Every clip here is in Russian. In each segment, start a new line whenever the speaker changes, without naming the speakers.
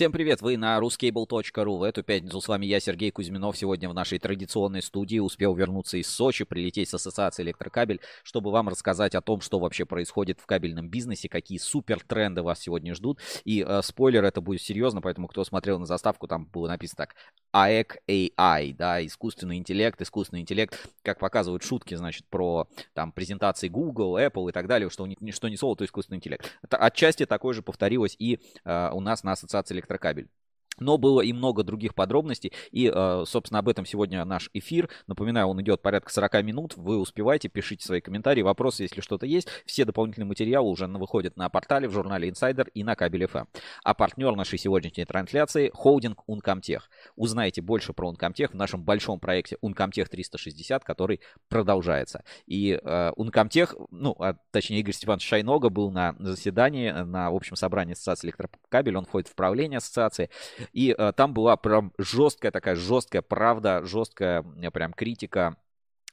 Всем привет, вы на ruscable.ru. В эту пятницу с вами я, Сергей Кузьминов. Сегодня в нашей традиционной студии успел вернуться из Сочи, прилететь с Ассоциации Электрокабель, чтобы вам рассказать о том, что вообще происходит в кабельном бизнесе, какие супер тренды вас сегодня ждут. И э, спойлер, это будет серьезно, поэтому кто смотрел на заставку, там было написано так. AEC AI, да, искусственный интеллект, искусственный интеллект, как показывают шутки, значит, про там презентации Google, Apple и так далее, что, что не слово, то искусственный интеллект. Отчасти такое же повторилось и э, у нас на Ассоциации электрокабель электрокабель. Но было и много других подробностей. И, э, собственно, об этом сегодня наш эфир. Напоминаю, он идет порядка 40 минут. Вы успевайте, пишите свои комментарии, вопросы, если что-то есть. Все дополнительные материалы уже выходят на портале, в журнале Insider и на Кабель FM. А партнер нашей сегодняшней трансляции – холдинг Uncomtech. Узнайте больше про Uncomtech в нашем большом проекте Uncomtech 360, который продолжается. И э, Uncomtech, ну, а, точнее, Игорь Степанович Шайнога был на заседании, на общем собрании Ассоциации Электрокабель. Он входит в правление ассоциации. И э, там была прям жесткая такая, жесткая правда, жесткая прям критика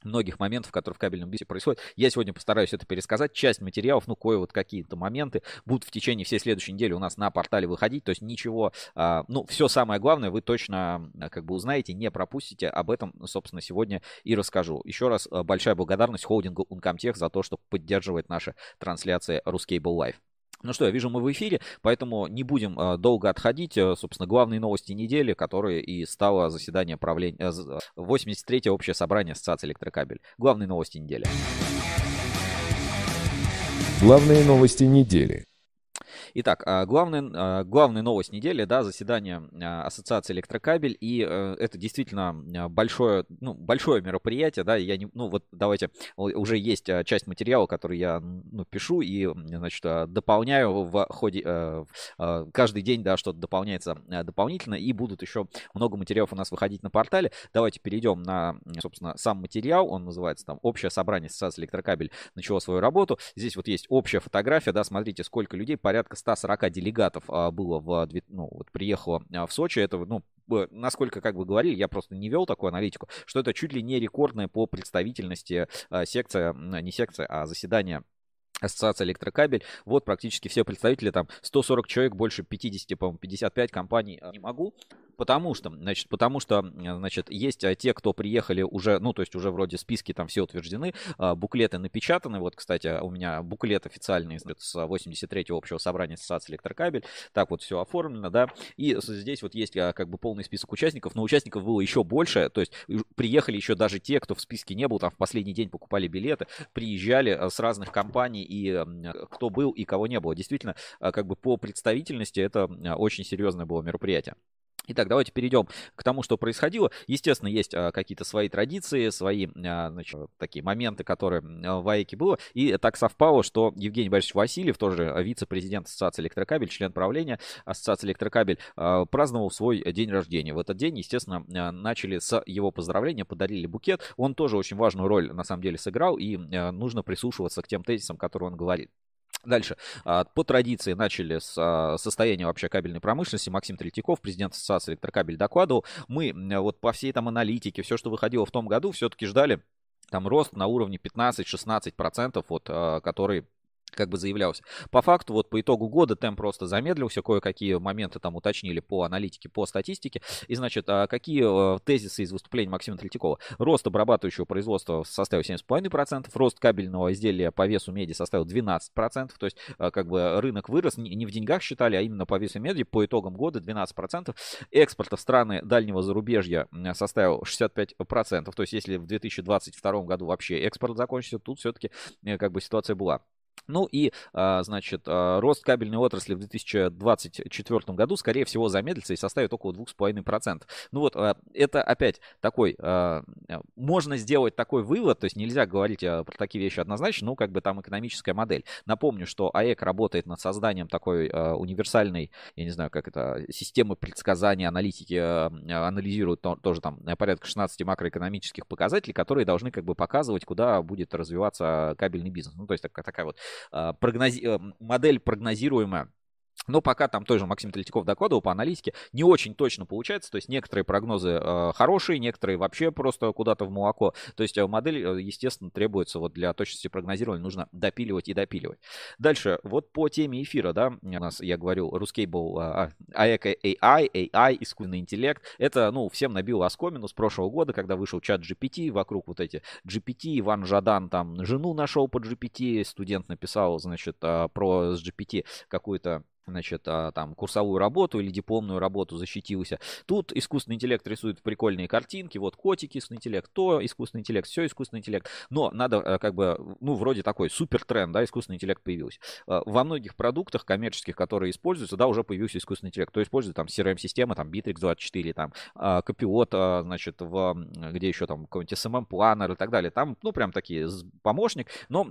многих моментов, которые в кабельном бизнесе происходят. Я сегодня постараюсь это пересказать. Часть материалов, ну, кое вот какие-то моменты будут в течение всей следующей недели у нас на портале выходить. То есть ничего, а, ну, все самое главное вы точно как бы узнаете, не пропустите. Об этом, собственно, сегодня и расскажу. Еще раз э, большая благодарность холдингу Uncomtech за то, что поддерживает наши трансляции Ruscable Live. Ну что, я вижу, мы в эфире, поэтому не будем э, долго отходить. Э, собственно, главные новости недели, которые и стало заседание правления, э, 83-е общее собрание Ассоциации электрокабель. Главные новости недели.
Главные новости недели.
Итак, а, главный, а, главная новость недели, да, заседание а, Ассоциации электрокабель, и э, это действительно большое, ну, большое мероприятие, да, я не, ну, вот давайте, уже есть часть материала, который я, ну, пишу и, значит, дополняю в ходе, э, каждый день, да, что-то дополняется дополнительно, и будут еще много материалов у нас выходить на портале. Давайте перейдем на, собственно, сам материал, он называется там «Общее собрание Ассоциации электрокабель начало свою работу». Здесь вот есть общая фотография, да, смотрите, сколько людей, порядка 140 делегатов а, было в, ну, вот приехало а, в Сочи. Это, ну, насколько, как бы говорили, я просто не вел такую аналитику, что это чуть ли не рекордная по представительности а, секция, не секция, а заседание Ассоциация электрокабель. Вот практически все представители, там 140 человек, больше 50, по-моему, 55 компаний не могу. Потому что, значит, потому что, значит, есть а, те, кто приехали уже, ну, то есть уже вроде списки там все утверждены, а, буклеты напечатаны. Вот, кстати, у меня буклет официальный с 83-го общего собрания Ассоциации Электрокабель. Так вот все оформлено, да. И здесь вот есть а, как бы полный список участников, но участников было еще больше. То есть приехали еще даже те, кто в списке не был, там в последний день покупали билеты, приезжали с разных компаний и кто был и кого не было. Действительно, как бы по представительности это очень серьезное было мероприятие. Итак, давайте перейдем к тому, что происходило. Естественно, есть а, какие-то свои традиции, свои а, значит, такие моменты, которые а, в АЭКе было. И так совпало, что Евгений Борисович Васильев, тоже вице-президент Ассоциации Электрокабель, член правления Ассоциации Электрокабель, праздновал свой день рождения. В этот день, естественно, начали с его поздравления, подарили букет. Он тоже очень важную роль, на самом деле, сыграл, и нужно прислушиваться к тем тезисам, которые он говорит. Дальше. А, по традиции начали с а, состояния вообще кабельной промышленности. Максим Третьяков, президент Ассоциации электрокабель, докладывал. Мы вот по всей там аналитике, все, что выходило в том году, все-таки ждали там рост на уровне 15-16%, вот, а, который как бы заявлялся. По факту, вот по итогу года темп просто замедлился, кое-какие моменты там уточнили по аналитике, по статистике. И, значит, а какие э, тезисы из выступления Максима Третьякова? Рост обрабатывающего производства составил 7,5%, рост кабельного изделия по весу меди составил 12%, то есть э, как бы рынок вырос, не в деньгах считали, а именно по весу меди по итогам года 12%. Экспорт в страны дальнего зарубежья составил 65%, то есть если в 2022 году вообще экспорт закончится, тут все-таки э, как бы ситуация была ну и, а, значит, а, рост кабельной отрасли в 2024 году, скорее всего, замедлится и составит около 2,5%. Ну вот, а, это опять такой, можно сделать такой вывод, то есть нельзя говорить про такие вещи однозначно, ну как бы там экономическая модель. Напомню, что АЭК работает над созданием такой универсальной, я не знаю, как это, системы предсказания, аналитики, анализируют тоже там порядка 16 макроэкономических показателей, которые должны как бы показывать, куда будет развиваться кабельный бизнес. Ну то есть такая, такая вот прогнози... Э, модель прогнозируемая но пока там тоже Максим Третьяков докладывал по аналитике, не очень точно получается. То есть некоторые прогнозы э, хорошие, некоторые вообще просто куда-то в молоко. То есть э, модель, э, естественно, требуется вот для точности прогнозирования, нужно допиливать и допиливать. Дальше, вот по теме эфира, да, у нас, я говорил, а, АЭК AI, AI, искусственный интеллект. Это, ну, всем набило оскомину с прошлого года, когда вышел чат GPT, вокруг вот эти GPT, Иван Жадан там жену нашел под GPT, студент написал, значит, а, про GPT какую-то значит, а, там, курсовую работу или дипломную работу защитился. Тут искусственный интеллект рисует прикольные картинки, вот котики, искусственный интеллект, то искусственный интеллект, все искусственный интеллект. Но надо э, как бы, ну, вроде такой супер тренд, да, искусственный интеллект появился. Э, во многих продуктах коммерческих, которые используются, да, уже появился искусственный интеллект. То используют там CRM-система, там Bittrex24, там Копиот, а, значит, в, где еще там какой-нибудь SMM-планер и так далее. Там, ну, прям такие помощник. Но,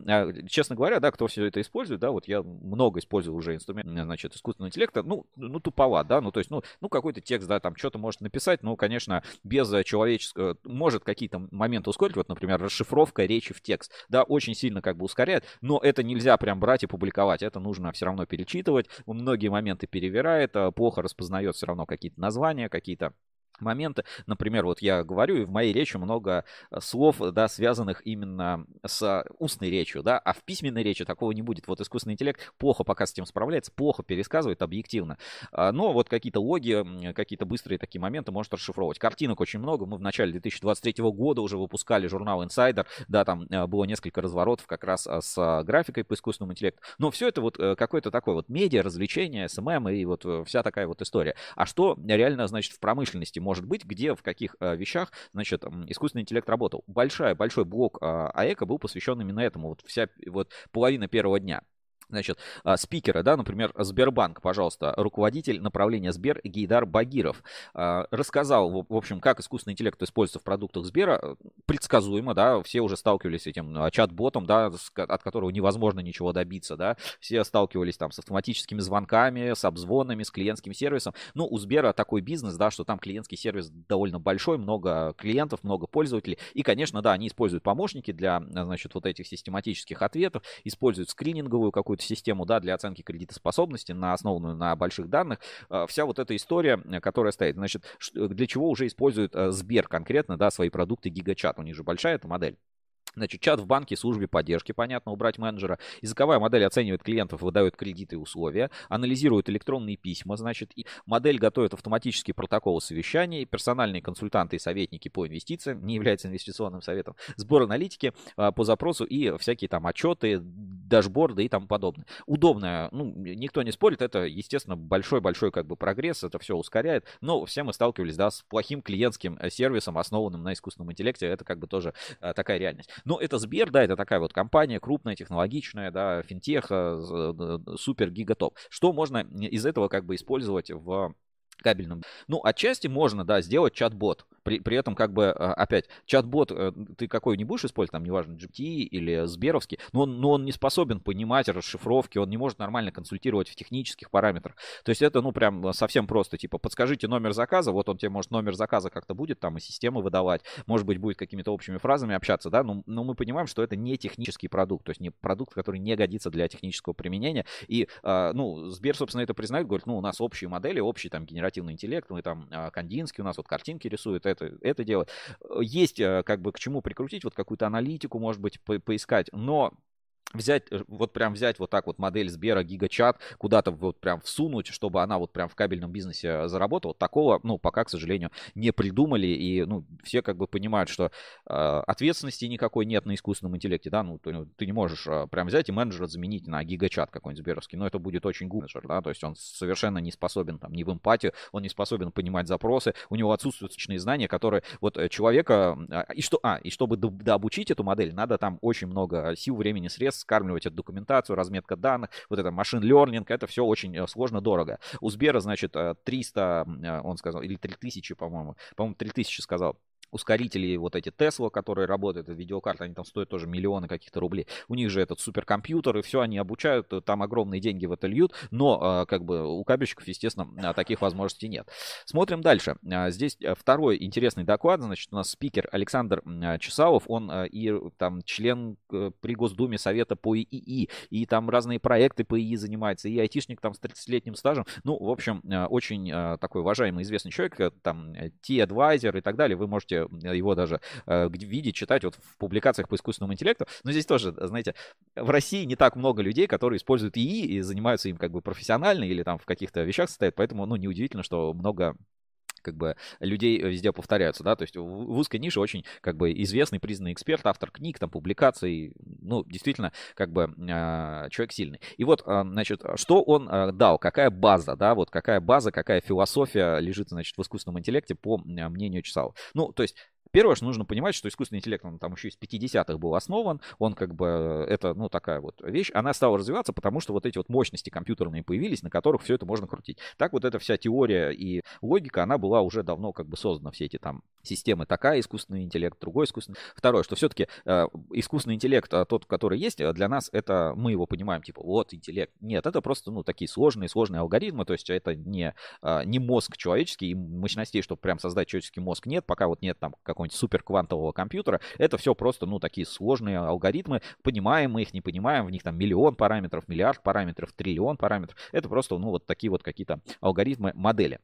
честно говоря, да, кто все это использует, да, вот я много использую уже инструмент, значит, значит, искусственного интеллекта, ну, ну туповат, да, ну, то есть, ну, ну какой-то текст, да, там что-то может написать, ну, конечно, без человеческого, может какие-то моменты ускорить, вот, например, расшифровка речи в текст, да, очень сильно как бы ускоряет, но это нельзя прям брать и публиковать, это нужно все равно перечитывать, многие моменты перевирает, а плохо распознает все равно какие-то названия, какие-то моменты. Например, вот я говорю, и в моей речи много э, слов, да, связанных именно с устной речью, да, а в письменной речи такого не будет. Вот искусственный интеллект плохо пока с этим справляется, плохо пересказывает объективно. А, но вот какие-то логи, какие-то быстрые такие моменты может расшифровывать. Картинок очень много. Мы в начале 2023 года уже выпускали журнал Insider, да, там э, было несколько разворотов как раз с графикой по искусственному интеллекту. Но все это вот э, какое-то такое вот медиа, развлечение, SMM и вот вся такая вот история. А что реально, значит, в промышленности может быть, где, в каких э, вещах, значит, искусственный интеллект работал. Большая, большой блок АЭКа был посвящен именно этому. Вот вся, вот половина первого дня. Значит, а, спикеры, да, например, Сбербанк, пожалуйста, руководитель направления Сбер Гейдар Багиров а, рассказал, в общем, как искусственный интеллект используется в продуктах Сбера. Предсказуемо, да, все уже сталкивались с этим а, чат-ботом, да, от которого невозможно ничего добиться, да. Все сталкивались там с автоматическими звонками, с обзвонами, с клиентским сервисом. Ну, у Сбера такой бизнес, да, что там клиентский сервис довольно большой, много клиентов, много пользователей. И, конечно, да, они используют помощники для, значит, вот этих систематических ответов, используют скрининговую какую какую-то систему да, для оценки кредитоспособности, на основанную на больших данных. А, вся вот эта история, э, которая стоит. Значит, для чего уже использует э, Сбер конкретно да, свои продукты Гигачат? У них же большая эта модель. Значит, чат в банке, службе поддержки, понятно, убрать менеджера. Языковая модель оценивает клиентов, выдает кредиты и условия, анализирует электронные письма, значит, и модель готовит автоматические протоколы совещаний, персональные консультанты и советники по инвестициям, не является инвестиционным советом, сбор аналитики а, по запросу и всякие там отчеты, дашборды и тому подобное. Удобно, ну, никто не спорит, это, естественно, большой-большой как бы прогресс, это все ускоряет, но все мы сталкивались, да, с плохим клиентским э, сервисом, основанным на искусственном интеллекте, это как бы тоже а, такая реальность. Но это Сбер, да, это такая вот компания крупная, технологичная, да, финтех, супер гигатоп. Что можно из этого как бы использовать в кабельном. Ну, отчасти можно, да, сделать чат-бот. При, при этом, как бы, а, опять, чат-бот э, ты какой не будешь использовать, там, неважно, GPT или Сберовский, но он, но он не способен понимать расшифровки, он не может нормально консультировать в технических параметрах. То есть это, ну, прям совсем просто, типа, подскажите номер заказа, вот он тебе, может, номер заказа как-то будет там и системы выдавать, может быть, будет какими-то общими фразами общаться, да, но, но мы понимаем, что это не технический продукт, то есть не продукт, который не годится для технического применения. И, э, ну, Сбер, собственно, это признает, говорит, ну, у нас общие модели, общий там генеративный интеллект, мы там э, Кандинский у нас вот картинки рисует, это, это делать. Есть э, как бы к чему прикрутить, вот какую-то аналитику, может быть, по поискать, но взять, э, вот прям взять вот так вот модель Сбера, гигачат, куда-то вот прям всунуть, чтобы она вот прям в кабельном бизнесе заработала, такого, ну, пока, к сожалению, не придумали, и, ну, все как бы понимают, что э, ответственности никакой нет на искусственном интеллекте, да, ну, ты, ты не можешь э, прям взять и менеджера заменить на гигачат какой-нибудь сберовский, но это будет очень менеджер, да, то есть он совершенно не способен там ни в эмпатию, он не способен понимать запросы, у него отсутствуют точные знания, которые вот э, человека, э, и что, а, и чтобы дообучить эту модель, надо там очень много сил, времени, средств, скармливать эту документацию, разметка данных, вот это машин learning, это все очень э, сложно, дорого. У Сбера, значит, 300, э, э, он сказал, или 3000, по-моему, по-моему, 3000 сказал ускорители, вот эти Tesla, которые работают, видеокарты, они там стоят тоже миллионы каких-то рублей. У них же этот суперкомпьютер, и все они обучают, э, там огромные деньги в это льют, но как бы у кабельщиков, естественно, таких возможностей нет. Смотрим дальше. Здесь второй интересный доклад, значит, у нас спикер Александр Чесалов, он и там член при Госдуме Совета по ИИ, и там разные проекты по ИИ занимается, и айтишник там с 30-летним стажем. Ну, в общем, очень такой уважаемый, известный человек, э, там, T-адвайзер и так далее. Вы можете его даже э, видеть, читать вот в публикациях по искусственному интеллекту. Но здесь тоже, знаете, в России не так много людей, которые используют ИИ и занимаются им как бы профессионально или там в каких-то вещах состоят, поэтому, ну, неудивительно, что много как бы людей везде повторяются, да, то есть в узкой нише очень как бы известный, признанный эксперт, автор книг, там, публикаций, ну, действительно, как бы э, человек сильный. И вот, э, значит, что он э, дал, какая база, да, вот какая база, какая философия лежит, значит, в искусственном интеллекте по мнению Чесала. Ну, то есть Первое, что нужно понимать, что искусственный интеллект, он там еще из 50-х был основан, он как бы, это, ну, такая вот вещь, она стала развиваться, потому что вот эти вот мощности компьютерные появились, на которых все это можно крутить. Так вот эта вся теория и логика, она была уже давно как бы создана, все эти там системы, такая искусственный интеллект, другой искусственный. Второе, что все-таки э, искусственный интеллект, а тот, который есть, э, для нас это, мы его понимаем, типа, вот интеллект. Нет, это просто, ну, такие сложные, сложные алгоритмы, то есть это не, э, не мозг человеческий, и мощностей, чтобы прям создать человеческий мозг нет, пока вот нет там какой какого-нибудь суперквантового компьютера. Это все просто, ну, такие сложные алгоритмы. Понимаем мы их, не понимаем. В них там миллион параметров, миллиард параметров, триллион параметров. Это просто, ну, вот такие вот какие-то алгоритмы, модели.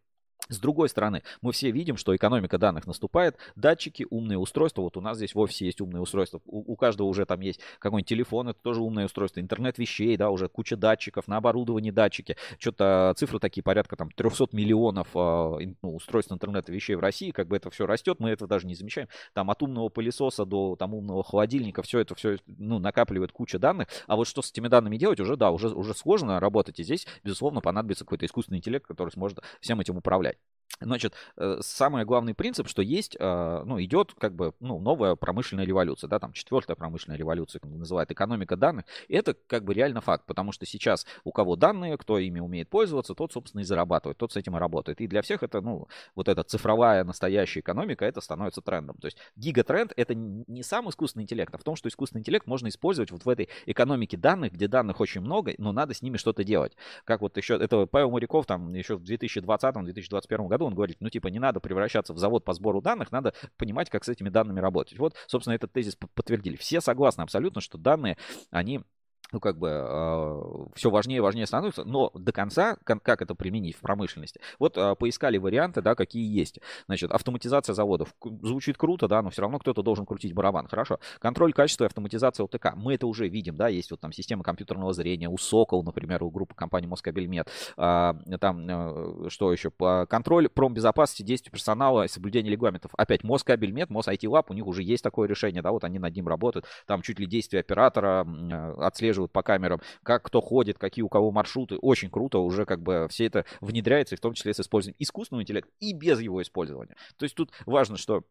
С другой стороны, мы все видим, что экономика данных наступает. Датчики, умные устройства. Вот у нас здесь в офисе есть умные устройства. У, у каждого уже там есть какой-нибудь телефон, это тоже умное устройство. Интернет вещей, да, уже куча датчиков, на оборудовании датчики. Что-то цифры такие порядка там 300 миллионов э, ну, устройств интернета вещей в России. Как бы это все растет, мы этого даже не замечаем. Там от умного пылесоса до там умного холодильника, все это все ну, накапливает куча данных. А вот что с этими данными делать, уже да, уже, уже сложно работать. И здесь, безусловно, понадобится какой-то искусственный интеллект, который сможет всем этим управлять. that Значит, э, самый главный принцип, что есть, э, ну, идет как бы, ну, новая промышленная революция, да, там четвертая промышленная революция, как называют, экономика данных. Это как бы реально факт, потому что сейчас у кого данные, кто ими умеет пользоваться, тот, собственно, и зарабатывает, тот с этим и работает. И для всех это, ну, вот эта цифровая настоящая экономика, это становится трендом. То есть гигатренд это не сам искусственный интеллект, а в том, что искусственный интеллект можно использовать вот в этой экономике данных, где данных очень много, но надо с ними что-то делать. Как вот еще, это Павел Моряков там еще в 2020-2021 году он говорит, ну типа не надо превращаться в завод по сбору данных, надо понимать, как с этими данными работать. Вот, собственно, этот тезис подтвердили. Все согласны абсолютно, что данные, они ну, как бы э, все важнее и важнее становится, но до конца, как, это применить в промышленности, вот э, поискали варианты, да, какие есть. Значит, автоматизация заводов. Звучит круто, да, но все равно кто-то должен крутить барабан, хорошо. Контроль качества и автоматизация ОТК. Мы это уже видим, да, есть вот там система компьютерного зрения у Сокол, например, у группы компании Москабельмет. Э, там, э, что еще? Контроль промбезопасности действий персонала и соблюдение регламентов. Опять Москабельмет, Мос IT Lab, у них уже есть такое решение, да, вот они над ним работают. Там чуть ли действия оператора э, отслеживают отслеживают по камерам, как кто ходит, какие у кого маршруты. Очень круто, уже как бы все это внедряется, в том числе с использованием искусственного интеллекта и без его использования. То есть тут важно, что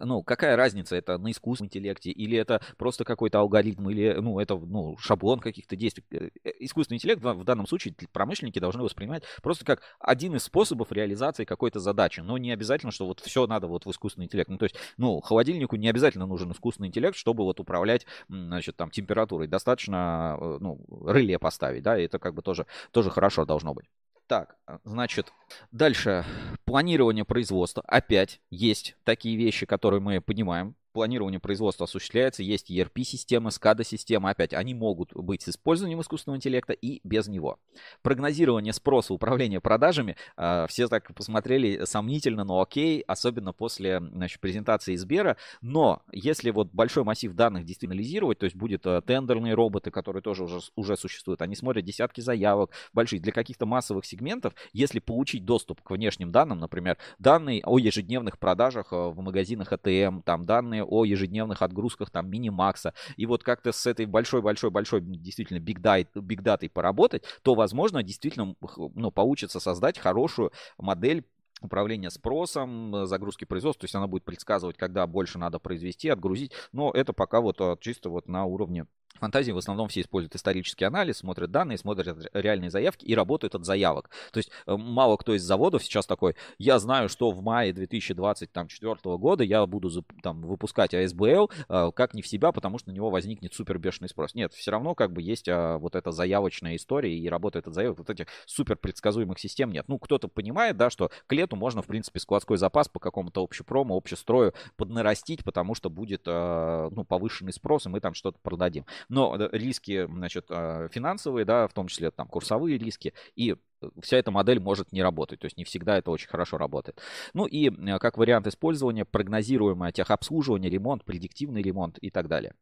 ну, какая разница, это на искусственном интеллекте, или это просто какой-то алгоритм, или, ну, это, ну, шаблон каких-то действий. Э, э, искусственный интеллект в данном случае промышленники должны воспринимать просто как один из способов реализации какой-то задачи, но не обязательно, что вот все надо вот в искусственный интеллект. Ну, то есть, ну, холодильнику не обязательно нужен искусственный интеллект, чтобы вот управлять, значит, там, температурой. Достаточно, э, ну, реле поставить, да, и это как бы тоже, тоже хорошо должно быть. Так, а, значит, дальше планирование производства. Опять есть такие вещи, которые мы понимаем планирование производства осуществляется, есть ERP-система, SCADA-система, опять, они могут быть с использованием искусственного интеллекта и без него. Прогнозирование спроса, управление продажами, э, все так посмотрели сомнительно, но окей, особенно после значит, презентации Сбера, но если вот большой массив данных дестабилизировать, то есть будет э, тендерные роботы, которые тоже уже, уже существуют, они смотрят десятки заявок, большие, для каких-то массовых сегментов, если получить доступ к внешним данным, например, данные о ежедневных продажах э, в магазинах ATM, там данные данные о ежедневных отгрузках там мини-макса, и вот как-то с этой большой-большой-большой действительно data поработать, то, возможно, действительно ну, получится создать хорошую модель управления спросом, загрузки производства, то есть она будет предсказывать, когда больше надо произвести, отгрузить, но это пока вот а, чисто вот на уровне Фантазии в основном все используют исторический анализ, смотрят данные, смотрят реальные заявки и работают от заявок. То есть э, мало кто из заводов сейчас такой, я знаю, что в мае 2024 года я буду там, выпускать АСБЛ э, как не в себя, потому что на него возникнет супер бешеный спрос. Нет, все равно как бы есть а, вот эта заявочная история и работает от заявок. Вот этих супер предсказуемых систем нет. Ну, кто-то понимает, да, что к лету можно, в принципе, складской запас по какому-то общепрому, общестрою поднарастить, потому что будет э, ну, повышенный спрос, и мы там что-то продадим но риски, значит, а, финансовые, да, в том числе там курсовые риски, и вся эта модель может не работать. То есть не всегда это очень хорошо работает. Ну и а, как вариант использования прогнозируемое техобслуживание, ремонт, предиктивный ремонт и так далее.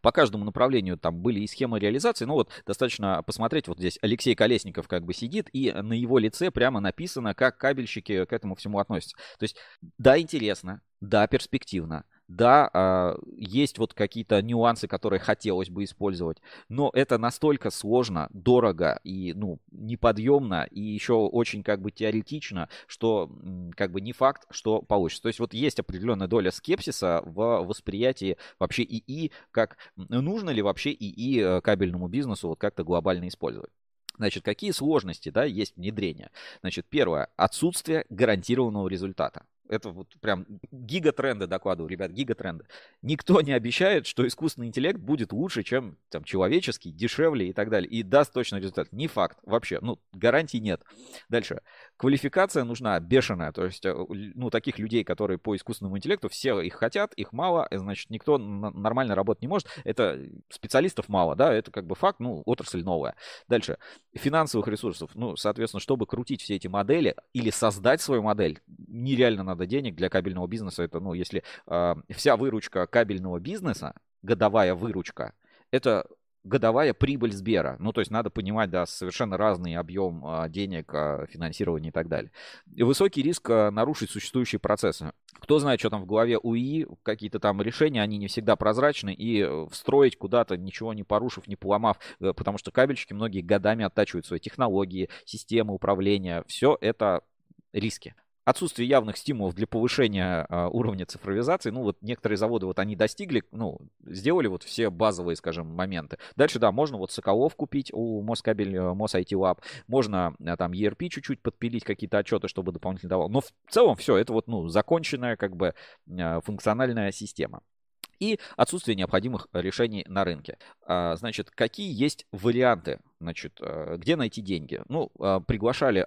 По каждому направлению там были и схемы реализации. Ну вот достаточно посмотреть, вот здесь Алексей Колесников как бы сидит, и на его лице прямо написано, как кабельщики к этому всему относятся. То есть да, интересно, да, перспективно, да, а, есть вот какие-то нюансы, которые хотелось бы использовать, но это настолько сложно, дорого и, ну, неподъемно, и еще очень как бы теоретично, что как бы не факт, что получится. То есть вот есть определенная доля скепсиса в восприятии вообще ИИ, как нужно ли вообще ИИ э, кабельному бизнесу вот как-то глобально использовать. Значит, какие сложности, да, есть внедрение? Значит, первое, отсутствие гарантированного результата это вот прям гигатренды докладываю, ребят, гигатренды. Никто не обещает, что искусственный интеллект будет лучше, чем там, человеческий, дешевле и так далее, и даст точный результат. Не факт вообще, ну, гарантий нет. Дальше. Квалификация нужна бешеная, то есть, э, ну, таких людей, которые по искусственному интеллекту, все их хотят, их мало, э, значит, никто нормально работать не может. Это специалистов мало, да, это как бы факт, ну, отрасль новая. Дальше. Финансовых ресурсов, ну, соответственно, чтобы крутить все эти модели или создать свою модель, нереально надо денег для кабельного бизнеса. Это, ну, если э, вся выручка кабельного бизнеса, годовая выручка, это годовая прибыль Сбера. Ну, то есть надо понимать, да, совершенно разный объем а, денег, а, финансирования и так далее. Высокий риск а, нарушить существующие процессы. Кто знает, что там в голове УИ, какие-то там решения, они не всегда прозрачны, и э, встроить куда-то, ничего не порушив, не поломав, э, потому что кабельщики многие годами оттачивают свои технологии, системы управления, все это риски отсутствие явных стимулов для повышения а, уровня цифровизации, ну вот некоторые заводы вот они достигли, ну, сделали вот все базовые, скажем, моменты. Дальше, да, можно вот Соколов купить у Москабель, э, Мос IT Lab, можно а, там ERP чуть-чуть подпилить какие-то отчеты, чтобы дополнительно давал. Но в целом все, это вот, ну, законченная как бы а, функциональная система и отсутствие необходимых решений на рынке. А, значит, какие есть варианты, значит, э, где найти деньги? Ну, приглашали,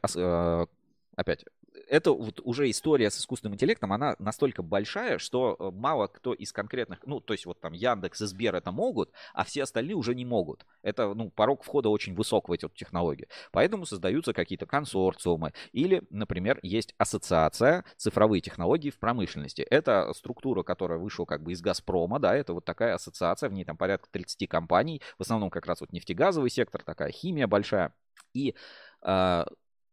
опять, это вот уже история с искусственным интеллектом, она настолько большая, что э, мало кто из конкретных, ну, то есть вот там Яндекс и Сбер это могут, а все остальные уже не могут. Это, ну, порог входа очень высок в эти технологии. Поэтому создаются какие-то консорциумы. Или, например, есть ассоциация цифровые технологии в промышленности. Это структура, которая вышла как бы из Газпрома, да, это вот такая ассоциация, в ней там порядка 30 компаний, в основном как раз вот нефтегазовый сектор, такая химия большая. И а,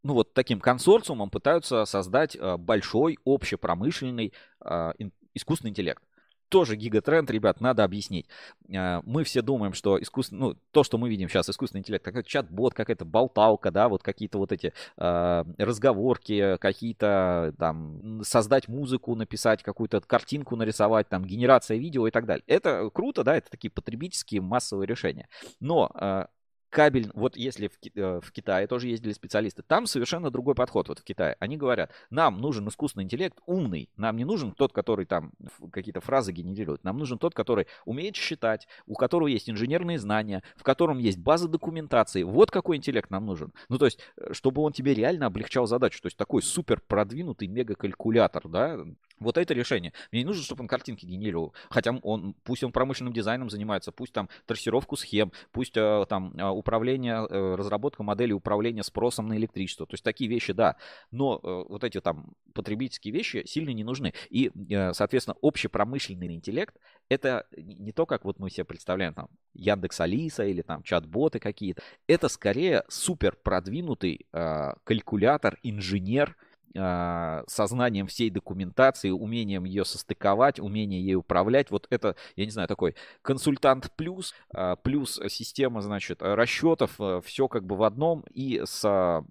ну вот таким консорциумом пытаются создать э, большой общепромышленный э, искусственный интеллект. Тоже гигатренд, ребят, надо объяснить. Э, мы все думаем, что искусственный, ну, то, что мы видим сейчас, искусственный интеллект, какой-то чат-бот, какая-то болталка, да, вот какие-то вот эти э, разговорки, какие-то там создать музыку, написать какую-то картинку, нарисовать, там генерация видео и так далее. Это круто, да, это такие потребительские массовые решения. Но кабель, вот если в, э, в Китае тоже ездили специалисты, там совершенно другой подход вот в Китае. Они говорят, нам нужен искусственный интеллект умный, нам не нужен тот, который там какие-то фразы генерирует, нам нужен тот, который умеет считать, у которого есть инженерные знания, в котором есть база документации. Вот какой интеллект нам нужен. Ну, то есть, э, чтобы он тебе реально облегчал задачу. То есть, такой супер продвинутый мегакалькулятор, да, вот это решение. Мне не нужно, чтобы он картинки генерировал. Хотя он, пусть он промышленным дизайном занимается, пусть там трассировку схем, пусть э, там э, управление, э, разработка модели управления спросом на электричество. То есть такие вещи, да. Но вот эти там потребительские вещи сильно не нужны. И, соответственно, общепромышленный интеллект это не то, как вот мы себе представляем, там, Яндекс Алиса или там чат-боты какие-то. Это скорее супер продвинутый калькулятор, инженер, сознанием всей документации, умением ее состыковать, умением ей управлять. Вот это, я не знаю, такой консультант плюс, а, плюс система, значит, расчетов, э, все как бы в одном и с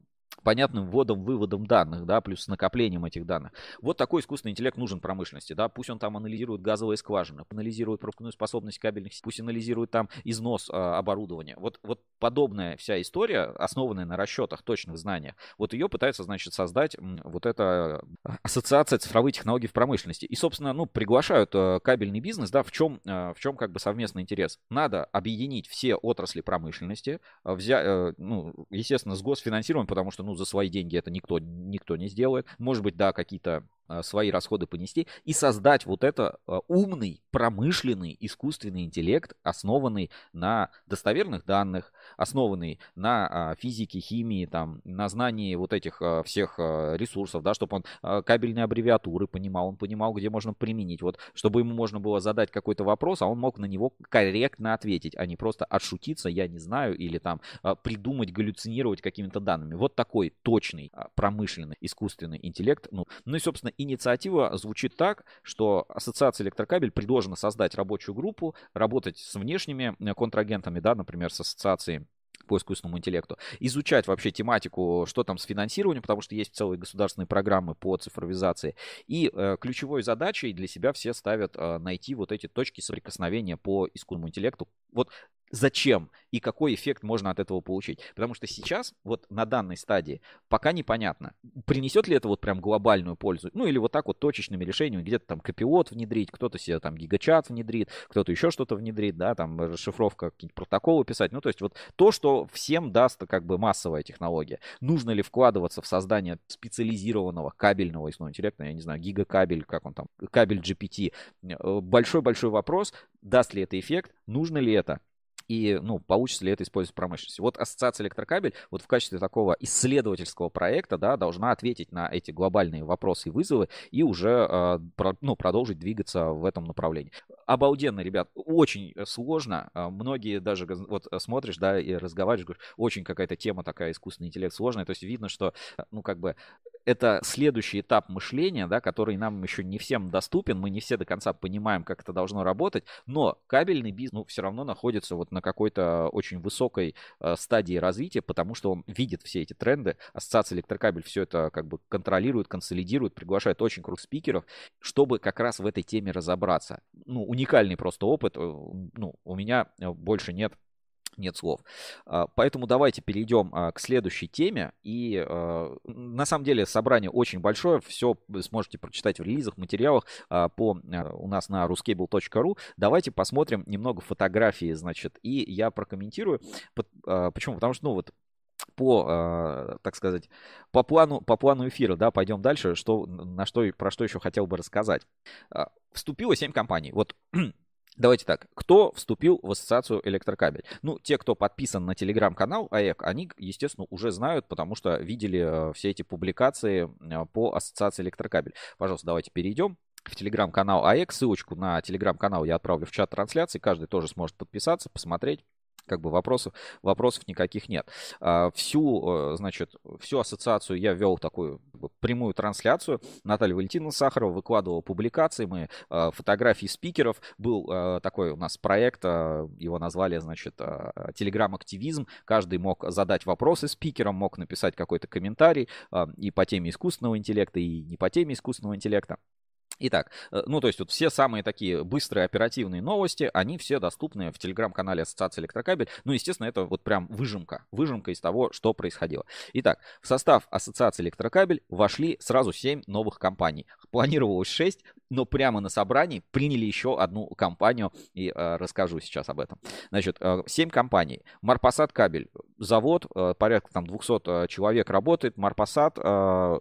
понятным вводом, выводом данных, да, плюс накоплением этих данных. Вот такой искусственный интеллект нужен промышленности, да, пусть он там анализирует газовые скважины, анализирует пропускную способность кабельных, пусть анализирует там износ а, оборудования. Вот, вот подобная вся история, основанная на расчетах, точных знаниях, вот ее пытается, значит, создать вот эта ассоциация цифровые технологии в промышленности. И, собственно, ну, приглашают э, кабельный бизнес, да, в чем, э, в чем как бы совместный интерес. Надо объединить все отрасли промышленности, э, взять, ну, естественно, с госфинансированием, потому что, ну, за свои деньги это никто, никто не сделает. Может быть, да, какие-то свои расходы понести и создать вот это а, умный, промышленный, искусственный интеллект, основанный на достоверных данных, основанный на а, физике, химии, там, на знании вот этих всех ресурсов, да, чтобы он кабельные аббревиатуры понимал, он понимал, где можно применить, вот, чтобы ему можно было задать какой-то вопрос, а он мог на него корректно ответить, а не просто отшутиться, я не знаю, или там придумать, галлюцинировать какими-то данными. Вот такой точный промышленный искусственный интеллект. Ну, ну и, собственно, инициатива звучит так, что Ассоциация электрокабель предложена создать рабочую группу, работать с внешними э, контрагентами, да, например, с ассоциацией по искусственному интеллекту, изучать вообще тематику, что там с финансированием, потому что есть целые государственные программы по цифровизации. И э, ключевой задачей для себя все ставят э, найти вот эти точки соприкосновения по искусственному интеллекту. Вот зачем и какой эффект можно от этого получить. Потому что сейчас, вот на данной стадии, пока непонятно, принесет ли это вот прям глобальную пользу. Ну или вот так вот точечными решениями, где-то там копиот внедрить, кто-то себе там гигачат внедрит, кто-то еще что-то внедрит, да, там расшифровка, какие-нибудь протоколы писать. Ну то есть вот то, что всем даст как бы массовая технология. Нужно ли вкладываться в создание специализированного кабельного искусственного интеллекта, я не знаю, гигакабель, как он там, кабель GPT. Э, большой-большой вопрос, даст ли это эффект, нужно ли это и, ну, получится ли это использовать в промышленности. Вот Ассоциация электрокабель вот в качестве такого исследовательского проекта, да, должна ответить на эти глобальные вопросы и вызовы и уже, э, про, ну, продолжить двигаться в этом направлении. Обалденно, ребят, очень сложно. А, многие даже, вот смотришь, да, и разговариваешь, говоришь, очень какая-то тема такая, искусственный интеллект сложная. То есть видно, что, ну, как бы это следующий этап мышления, да, который нам еще не всем доступен, мы не все до конца понимаем, как это должно работать, но кабельный бизнес ну, все равно находится вот на какой-то очень высокой э, стадии развития, потому что он видит все эти тренды, ассоциация электрокабель все это как бы контролирует, консолидирует, приглашает очень круг спикеров, чтобы как раз в этой теме разобраться. Ну, уникальный просто опыт, э, ну, у меня э, больше нет нет слов. А, поэтому давайте перейдем а, к следующей теме. И а, на самом деле собрание очень большое. Все вы сможете прочитать в релизах, материалах по, у нас на ruscable.ru. Давайте посмотрим немного фотографии, значит, и я прокомментирую. Почему? Потому что, ну вот, по, так сказать, по плану, по плану эфира, да, пойдем дальше, что, на что, про что еще хотел бы рассказать. Вступило 7 компаний. Вот Давайте так, кто вступил в ассоциацию электрокабель? Ну, те, кто подписан на телеграм-канал АЭК, они, естественно, уже знают, потому что видели э, все эти публикации э, по ассоциации электрокабель. Пожалуйста, давайте перейдем в телеграм-канал АЭК. Ссылочку на телеграм-канал я отправлю в чат трансляции. Каждый тоже сможет подписаться, посмотреть как бы вопросов, вопросов никаких нет. А, всю, э, значит, всю ассоциацию я вел такую прямую трансляцию. Наталья Валентиновна Сахарова выкладывала публикации, мы а, фотографии спикеров. Был а, такой у нас проект, его назвали, значит, телеграм-активизм. Каждый мог задать вопросы спикерам, мог написать какой-то комментарий и по теме искусственного интеллекта, и не по теме искусственного интеллекта. Итак, э, ну то есть вот все самые такие быстрые оперативные новости, они все доступны в телеграм-канале Ассоциации Электрокабель. Ну, естественно, это вот прям выжимка, выжимка из того, что происходило. Итак, в состав Ассоциации Электрокабель вошли сразу 7 новых компаний. Планировалось 6, но прямо на собрании приняли еще одну компанию, и э, расскажу сейчас об этом. Значит, э, 7 компаний. Марпасад кабель, завод, э, порядка там 200 э, человек работает. Марпасад, э,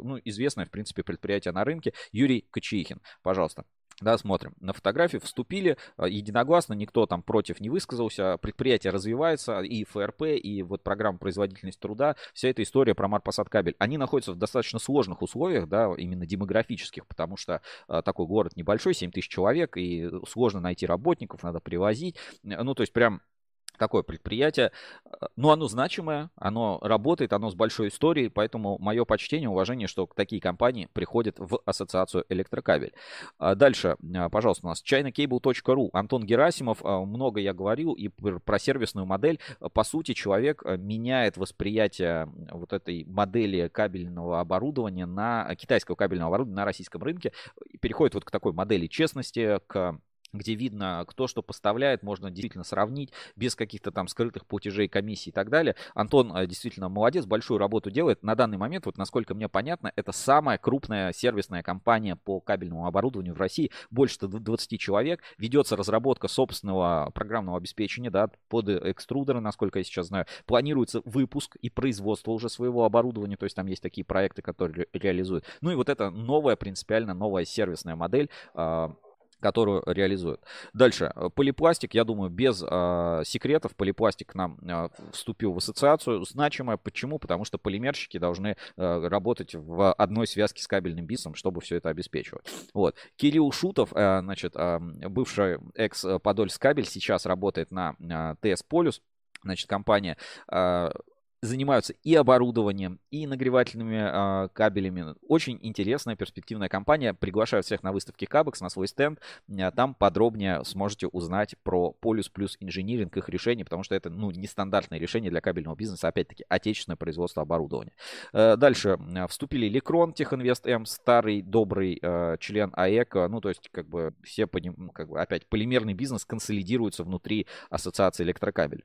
ну, известное, в принципе, предприятие на рынке. Юрий Качихин. Пожалуйста. Да, смотрим. На фотографии вступили единогласно, никто там против не высказался. Предприятие развивается, и ФРП, и вот программа производительность труда. Вся эта история про Марпасад кабель. Они находятся в достаточно сложных условиях, да, именно демографических, потому что такой город небольшой, 7 тысяч человек, и сложно найти работников, надо привозить. Ну, то есть прям такое предприятие, э, но оно значимое, оно работает, оно с большой историей, поэтому мое почтение, уважение, что такие компании приходят в ассоциацию электрокабель. А дальше, а, пожалуйста, у нас chinacable.ru. Антон Герасимов, а, много я говорил и про сервисную модель. По сути, человек э, меняет восприятие вот этой модели кабельного оборудования на китайского кабельного оборудования на российском рынке, переходит вот к такой модели честности, к где видно, кто что поставляет, можно действительно сравнить без каких-то там скрытых платежей, комиссий и так далее. Антон э, действительно молодец, большую работу делает. На данный момент, вот насколько мне понятно, это самая крупная сервисная компания по кабельному оборудованию в России. Больше 20 человек. Ведется разработка собственного программного обеспечения да, под экструдеры, насколько я сейчас знаю. Планируется выпуск и производство уже своего оборудования, то есть там есть такие проекты, которые реализуют. Ну и вот это новая, принципиально новая сервисная модель а, которую реализуют. Дальше. Э, полипластик, я думаю, без э, секретов. Полипластик к нам э, вступил в ассоциацию. Значимое. Почему? Потому что полимерщики должны э, работать в одной связке с кабельным бизнесом, чтобы все это обеспечивать. Вот. Кирилл Шутов, э, значит, э, бывший экс-Подольск кабель, сейчас работает на э, ТС Полюс. Значит, компания э, занимаются и оборудованием, и нагревательными э, кабелями. Очень интересная, перспективная компания. Приглашаю всех на выставке Кабекс, на свой стенд. Там подробнее сможете узнать про Полюс плюс инжиниринг, их решений, потому что это ну, нестандартное решение для кабельного бизнеса. Опять-таки, отечественное производство оборудования. Э, дальше. Вступили Лекрон, Техинвест М, старый добрый э, член АЭК. Ну, то есть, как бы все, поним... как бы, опять, полимерный бизнес консолидируется внутри Ассоциации электрокабель.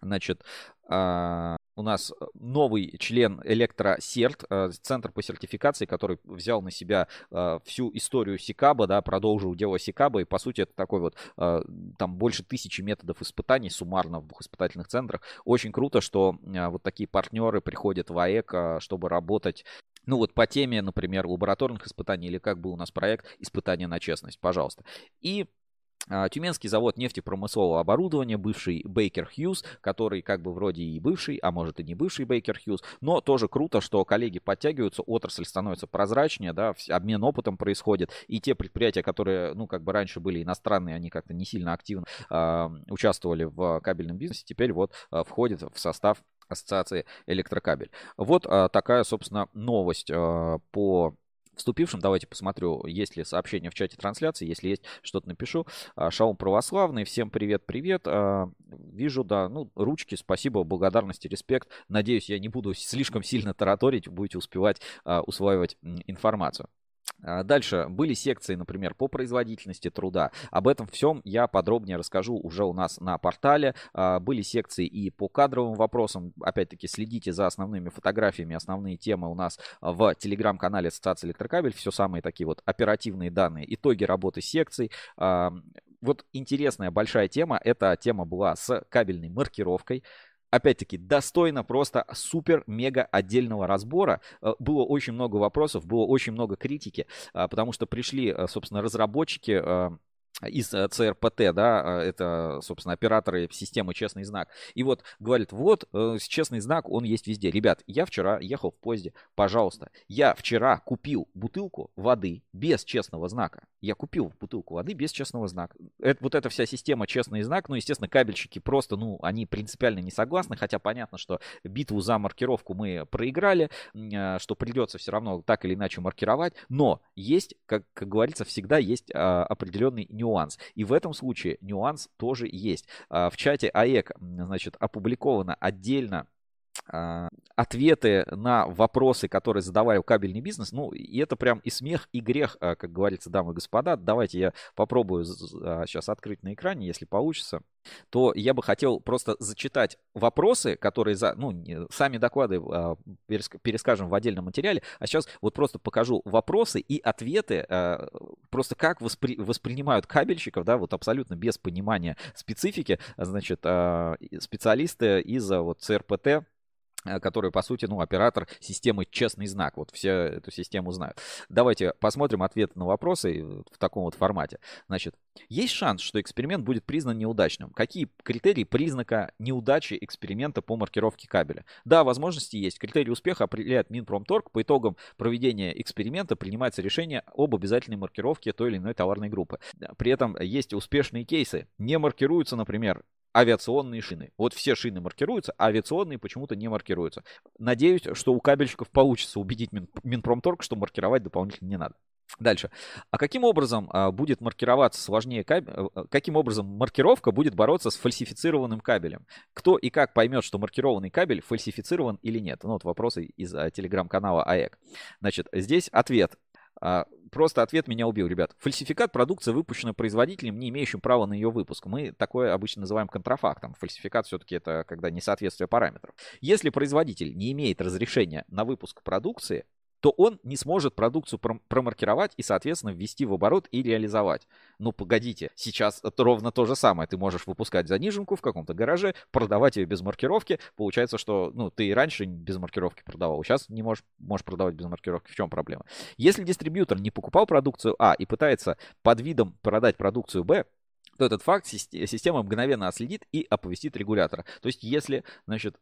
Значит, а, у нас новый член Электросерт, а, центр по сертификации, который взял на себя а, всю историю Сикаба, да, продолжил дело Сикаба, и по сути это такой вот, там больше тысячи методов испытаний суммарно в двух испытательных центрах. Очень круто, что вот такие партнеры приходят в АЭК, чтобы работать ну вот по теме, например, лабораторных испытаний или как был у нас проект «Испытания на честность», пожалуйста. И Тюменский завод нефтепромыслового оборудования, бывший Бейкер Хьюз, который как бы вроде и бывший, а может и не бывший Бейкер Хьюз, но тоже круто, что коллеги подтягиваются, отрасль становится прозрачнее, да, обмен опытом происходит, и те предприятия, которые, ну, как бы раньше были иностранные, они как-то не сильно активно э, участвовали в кабельном бизнесе, теперь вот э, входят в состав ассоциации электрокабель. Вот э, такая, собственно, новость э, по вступившим. Давайте посмотрю, есть ли сообщение в чате трансляции. Если есть, что-то напишу. А, Шаум православный. Всем привет-привет. А, вижу, да, ну, ручки, спасибо, благодарности, респект. Надеюсь, я не буду слишком сильно тараторить, будете успевать а, усваивать информацию. А, дальше были секции, например, по производительности труда. Об этом всем я подробнее расскажу уже у нас на портале. А, были секции и по кадровым вопросам. Опять-таки следите за основными фотографиями, основные темы у нас в телеграм-канале Ассоциации Электрокабель. Все самые такие вот оперативные данные, итоги работы секций. Вот интересная большая тема. Эта тема была с кабельной маркировкой опять-таки, достойно просто супер-мега отдельного разбора. Э, было очень много вопросов, было очень много критики, а, потому что пришли, э, собственно, разработчики э, из э, ЦРПТ, да, э, это, собственно, операторы системы «Честный знак». И вот говорит, вот, э, «Честный знак», он есть везде. Ребят, я вчера ехал в поезде, пожалуйста, я вчера купил бутылку воды без честного знака. Я купил бутылку воды без честного знака. Это, вот эта вся система «Честный знак», ну, естественно, кабельщики просто, ну, они принципиально не согласны, хотя понятно, что битву за маркировку мы проиграли, что придется все равно так или иначе маркировать, но есть, как, как говорится, всегда есть а, определенный нюанс нюанс. И в этом случае нюанс тоже есть. А, в чате АЭК, значит, опубликовано отдельно ответы на вопросы, которые задавали кабельный бизнес. Ну, и это прям и смех, и грех, а, как говорится, дамы и господа. Давайте я попробую сейчас открыть на экране, если получится то я бы хотел просто зачитать вопросы, которые за, ну, сами доклады перескажем в отдельном материале, а сейчас вот просто покажу вопросы и ответы, просто как воспри, воспринимают кабельщиков, да, вот абсолютно без понимания специфики, значит, специалисты из вот ЦРПТ, который, по сути, ну, оператор системы «Честный знак». Вот все эту систему знают. Давайте посмотрим ответы на вопросы в таком вот формате. Значит, есть шанс, что эксперимент будет признан неудачным? Какие критерии признака неудачи эксперимента по маркировке кабеля? Да, возможности есть. Критерии успеха определяет Минпромторг. По итогам проведения эксперимента принимается решение об обязательной маркировке той или иной товарной группы. При этом есть успешные кейсы. Не маркируются, например, авиационные шины. Вот все шины маркируются, а авиационные почему-то не маркируются. Надеюсь, что у кабельщиков получится убедить Мин, Минпромторг, что маркировать дополнительно не надо. Дальше. А каким образом а, будет маркироваться сложнее кабель? Э, э, каким образом маркировка будет бороться с фальсифицированным кабелем? Кто и как поймет, что маркированный кабель фальсифицирован или нет? Ну вот вопросы из а, телеграм-канала АЭК. Значит, здесь ответ. А, просто ответ меня убил, ребят. Фальсификат продукции, выпущенная производителем, не имеющим права на ее выпуск. Мы такое обычно называем контрафактом. Фальсификат все-таки это когда несоответствие параметров. Если производитель не имеет разрешения на выпуск продукции, то он не сможет продукцию промаркировать и, соответственно, ввести в оборот и реализовать. Ну, погодите, сейчас это ровно то же самое. Ты можешь выпускать заниженку в каком-то гараже, продавать ее без маркировки. Получается, что ну, ты и раньше без маркировки продавал, сейчас не можешь, можешь продавать без маркировки. В чем проблема? Если дистрибьютор не покупал продукцию А и пытается под видом продать продукцию Б, то этот факт система мгновенно отследит и оповестит регулятора. То есть, если, значит,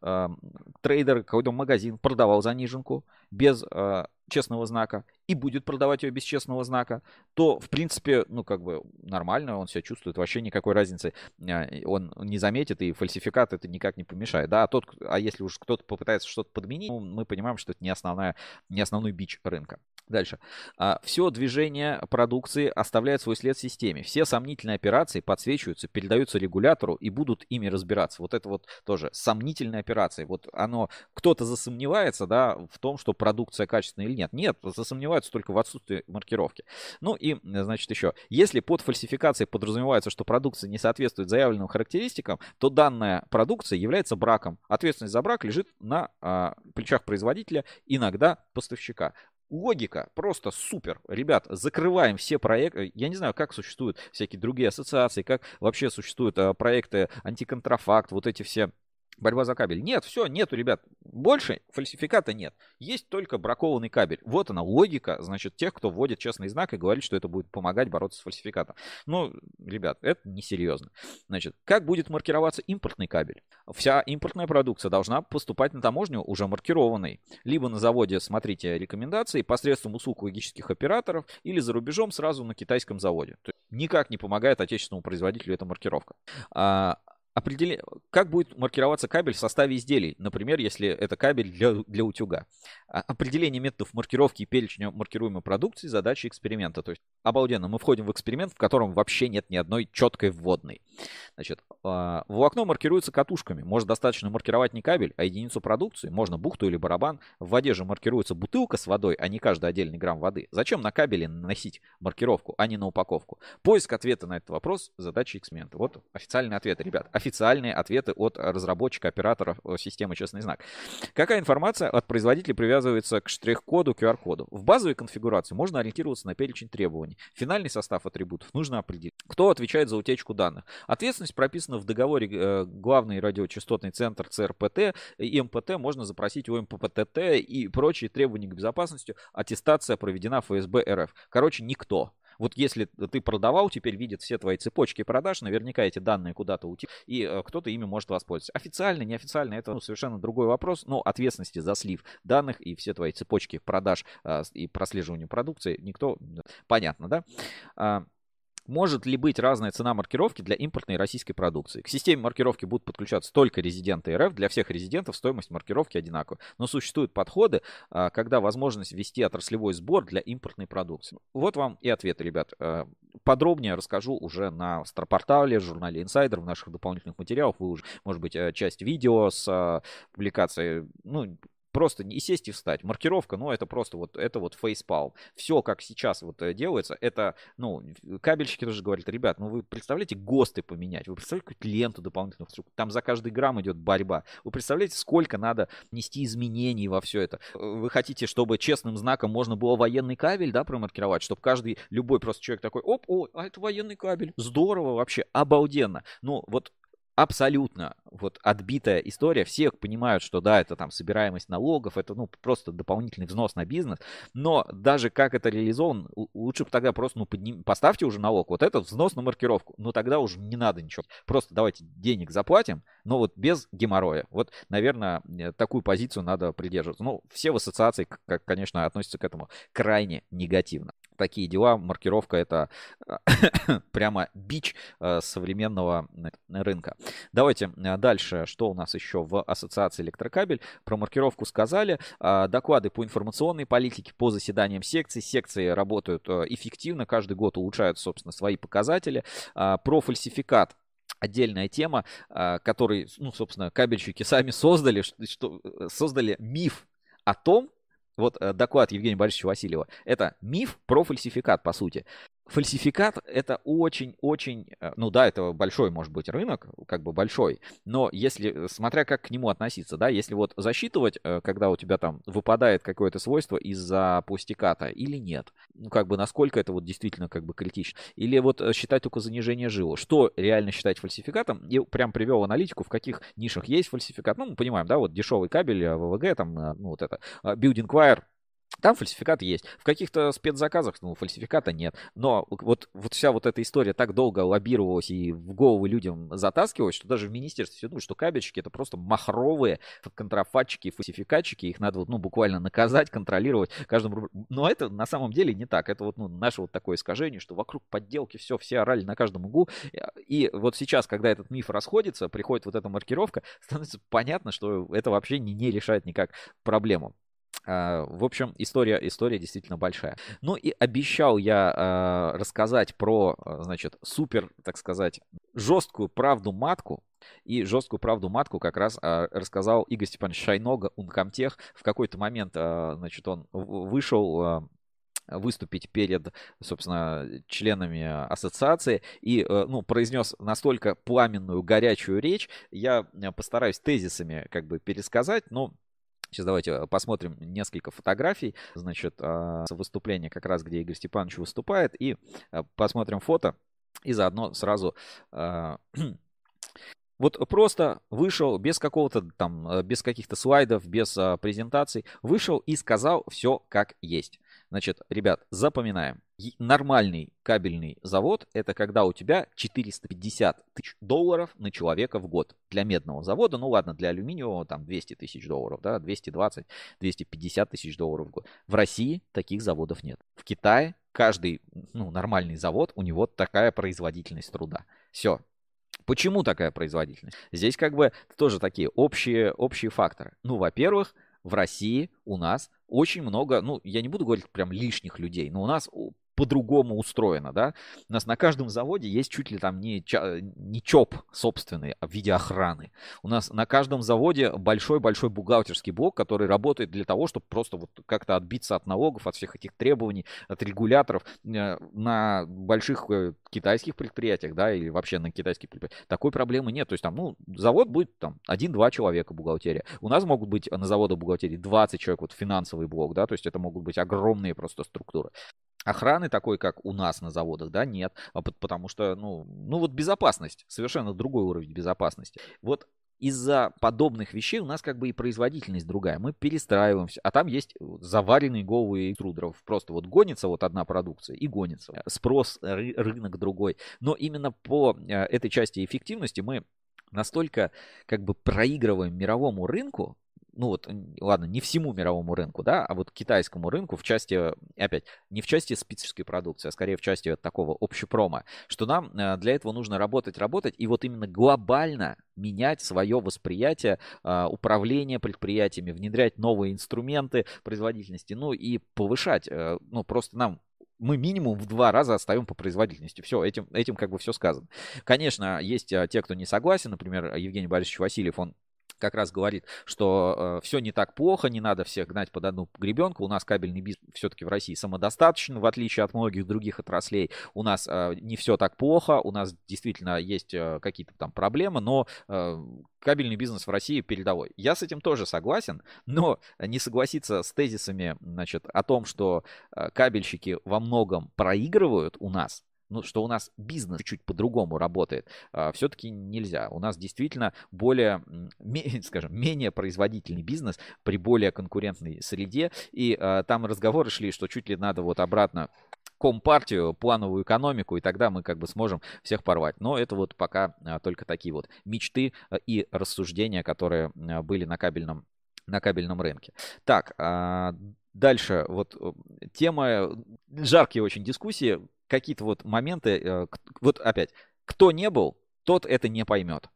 трейдер, какой-то магазин продавал заниженку без а, честного знака и будет продавать ее без честного знака, то, в принципе, ну, как бы нормально, он себя чувствует, вообще никакой разницы а, он не заметит, и фальсификат это никак не помешает, да, а, тот, а если уж кто-то попытается что-то подменить, ну, мы понимаем, что это не, основная, не основной бич рынка. Дальше. А, все движение продукции оставляет свой след в системе. Все сомнительные операции подсвечиваются, передаются регулятору и будут ими разбираться. Вот это вот тоже сомнительные операции. Вот оно, кто-то засомневается, да, в том, что продукция качественная или нет. Нет, засомневаются только в отсутствии маркировки. Ну и, значит, еще. Если под фальсификацией подразумевается, что продукция не соответствует заявленным характеристикам, то данная продукция является браком. Ответственность за брак лежит на а, плечах производителя, иногда поставщика. Логика просто супер. Ребят, закрываем все проекты. Я не знаю, как существуют всякие другие ассоциации, как вообще существуют а, проекты антиконтрафакт, вот эти все Борьба за кабель. Нет, все, нету, ребят. Больше фальсификата нет. Есть только бракованный кабель. Вот она логика, значит, тех, кто вводит честный знак и говорит, что это будет помогать бороться с фальсификатом. Ну, ребят, это несерьезно. Значит, как будет маркироваться импортный кабель? Вся импортная продукция должна поступать на таможню уже маркированной. Либо на заводе, смотрите рекомендации, посредством услуг логических операторов, или за рубежом сразу на китайском заводе. То есть никак не помогает отечественному производителю эта маркировка. Определи... Как будет маркироваться кабель в составе изделий? Например, если это кабель для, для утюга. А, определение методов маркировки и перечня маркируемой продукции – задача эксперимента. То есть обалденно, мы входим в эксперимент, в котором вообще нет ни одной четкой вводной. Значит, а, волокно маркируется катушками. Может достаточно маркировать не кабель, а единицу продукции. Можно бухту или барабан. В воде же маркируется бутылка с водой, а не каждый отдельный грамм воды. Зачем на кабеле наносить маркировку, а не на упаковку? Поиск ответа на этот вопрос – задача эксперимента. Вот официальный ответ, ребят официальные ответы от разработчика, операторов э, системы «Честный знак». Какая информация от производителя привязывается к штрих-коду, QR-коду? В базовой конфигурации можно ориентироваться на перечень требований. Финальный состав атрибутов нужно определить. Кто отвечает за утечку данных? Ответственность прописана в договоре э, главный радиочастотный центр ЦРПТ и МПТ. Можно запросить у МПТТ и прочие требования к безопасности. Аттестация проведена ФСБ РФ. Короче, никто. Вот если ты продавал, теперь видит все твои цепочки продаж, наверняка эти данные куда-то утекли, и э, кто-то ими может воспользоваться. Официально, неофициально, это ну, совершенно другой вопрос, но ответственности за слив данных и все твои цепочки продаж э, и прослеживания продукции никто... Понятно, да? Может ли быть разная цена маркировки для импортной российской продукции? К системе маркировки будут подключаться только резиденты РФ. Для всех резидентов стоимость маркировки одинакова. Но существуют подходы, а, когда возможность ввести отраслевой сбор для импортной продукции. Вот вам и ответ, ребят. А, подробнее расскажу уже на Старпортале, журнале Insider, в наших дополнительных материалах. Вы уже, может быть, э, часть видео с а, публикацией, ну, просто не сесть и встать. Маркировка, ну, это просто вот, это вот фейспалм. Все, как сейчас вот э, делается, это, ну, кабельщики тоже говорят, ребят, ну, вы представляете ГОСТы поменять, вы представляете какую-то ленту дополнительную, там за каждый грамм идет борьба. Вы представляете, сколько надо нести изменений во все это? Вы хотите, чтобы честным знаком можно было военный кабель, да, промаркировать, чтобы каждый, любой просто человек такой, оп, о, а это военный кабель. Здорово вообще, обалденно. Ну, вот абсолютно вот отбитая история. Все понимают, что да, это там собираемость налогов, это ну просто дополнительный взнос на бизнес. Но даже как это реализован, лучше бы тогда просто ну подним, поставьте уже налог. Вот этот взнос на маркировку. Ну тогда уже не надо ничего. Просто давайте денег заплатим, но вот без геморроя. Вот, наверное, э, такую позицию надо придерживаться. Ну, все в ассоциации, как, конечно, относятся к этому крайне негативно такие дела. Маркировка это прямо бич э, современного рынка. Давайте а, дальше, что у нас еще в Ассоциации Электрокабель. Про маркировку сказали. А, доклады по информационной политике, по заседаниям секций. Секции работают э, эффективно, каждый год улучшают, собственно, свои показатели. А, про фальсификат отдельная тема, который, ну, собственно, кабельщики сами создали, что, э, создали миф о том, вот э, доклад Евгения Борисовича Васильева, это миф про фальсификат, по сути фальсификат это очень-очень, э, ну да, это большой может быть рынок, как бы большой, но если, э, смотря как к нему относиться, да, если вот засчитывать, э, когда у тебя там выпадает какое-то свойство из-за пустиката или нет, ну как бы насколько это вот действительно как бы критично, или вот считать только занижение жила, что реально считать фальсификатом, и прям привел аналитику, в каких нишах есть фальсификат, ну мы понимаем, да, вот дешевый кабель, ВВГ, там, ну вот это, Building Wire, там фальсификат есть. В каких-то спецзаказах, ну, фальсификата нет. Но вот, вот вся вот эта история так долго лоббировалась и в головы людям затаскивалась, что даже в министерстве все думают, что кабельщики это просто махровые контрафатчики, фальсификатчики. Их надо вот, ну, буквально наказать, контролировать каждым. Но это на самом деле не так. Это вот ну, наше вот такое искажение, что вокруг подделки все, все орали на каждом углу. И вот сейчас, когда этот миф расходится, приходит вот эта маркировка, становится понятно, что это вообще не, не решает никак проблему. А, в общем, история, история действительно большая. Ну и обещал я э, рассказать про, а, значит, супер, так сказать, жесткую правду матку. И жесткую правду матку как раз э, рассказал Игорь Степанович Шайнога, Ункомтех. В какой-то момент, э, значит, он вышел э, выступить перед, собственно, членами ассоциации и, ну, произнес настолько пламенную, горячую речь. Я постараюсь тезисами как бы пересказать, но Сейчас давайте э, посмотрим несколько фотографий, значит, а, выступления как раз, где Игорь Степанович выступает, и э, посмотрим фото, и заодно сразу а, вот просто вышел без какого-то там, э, без каких-то слайдов, без а, презентаций, вышел и сказал все как есть. Значит, ребят, запоминаем. Нормальный кабельный завод – это когда у тебя 450 тысяч долларов на человека в год. Для медного завода, ну ладно, для алюминиевого там 200 тысяч долларов, да, 220, 250 тысяч долларов в год. В России таких заводов нет. В Китае каждый ну, нормальный завод, у него такая производительность труда. Все, Почему такая производительность? Здесь как бы тоже такие общие, общие факторы. Ну, во-первых, в России у нас очень много, ну, я не буду говорить прям лишних людей, но у нас по-другому устроено, да. У нас на каждом заводе есть чуть ли там не, не ЧОП собственный а в виде охраны. У нас на каждом заводе большой-большой бухгалтерский блок, который работает для того, чтобы просто вот как-то отбиться от налогов, от всех этих требований, от регуляторов. Э, на больших э, китайских предприятиях, да, или вообще на китайских предприятиях, такой проблемы нет. То есть там, ну, завод будет там один-два человека бухгалтерия. У нас могут быть на заводах бухгалтерии 20 человек, вот финансовый блок, да, то есть это могут быть огромные просто структуры. Охраны такой, как у нас на заводах, да, нет, а потому что, ну, ну вот безопасность, совершенно другой уровень безопасности. Вот из-за подобных вещей у нас как бы и производительность другая. Мы перестраиваемся, а там есть заваренные головы трудеров. Просто вот гонится вот одна продукция и гонится. Спрос, ры- рынок другой. Но именно по э, этой части эффективности мы настолько как бы проигрываем мировому рынку, ну вот, ладно, не всему мировому рынку, да, а вот китайскому рынку в части, опять, не в части специфической продукции, а скорее в части такого общепрома, что нам э, для этого нужно работать, работать, и вот именно глобально менять свое восприятие а, управления предприятиями, внедрять новые инструменты производительности, ну и повышать, э, ну просто нам мы минимум в два раза отстаем по производительности. Все, этим, этим как бы все сказано. Конечно, есть а, те, кто не согласен. Например, Евгений Борисович Васильев, он как раз говорит, что э, все не так плохо, не надо всех гнать под одну гребенку. У нас кабельный бизнес все-таки в России самодостаточен, в отличие от многих других отраслей. У нас э, не все так плохо, у нас действительно есть э, какие-то там проблемы, но э, кабельный бизнес в России передовой. Я с этим тоже согласен, но не согласиться с тезисами значит, о том, что э, кабельщики во многом проигрывают у нас, ну, что у нас бизнес чуть по-другому работает, а, все-таки нельзя. У нас действительно более, скажем, менее производительный бизнес при более конкурентной среде. И а, там разговоры шли, что чуть ли надо вот обратно компартию, плановую экономику, и тогда мы как бы сможем всех порвать. Но это вот пока а, только такие вот мечты и рассуждения, которые были на кабельном, на кабельном рынке. Так, дальше вот э, тема, жаркие очень дискуссии, какие-то вот моменты, э, вот опять, кто не был, тот это не поймет.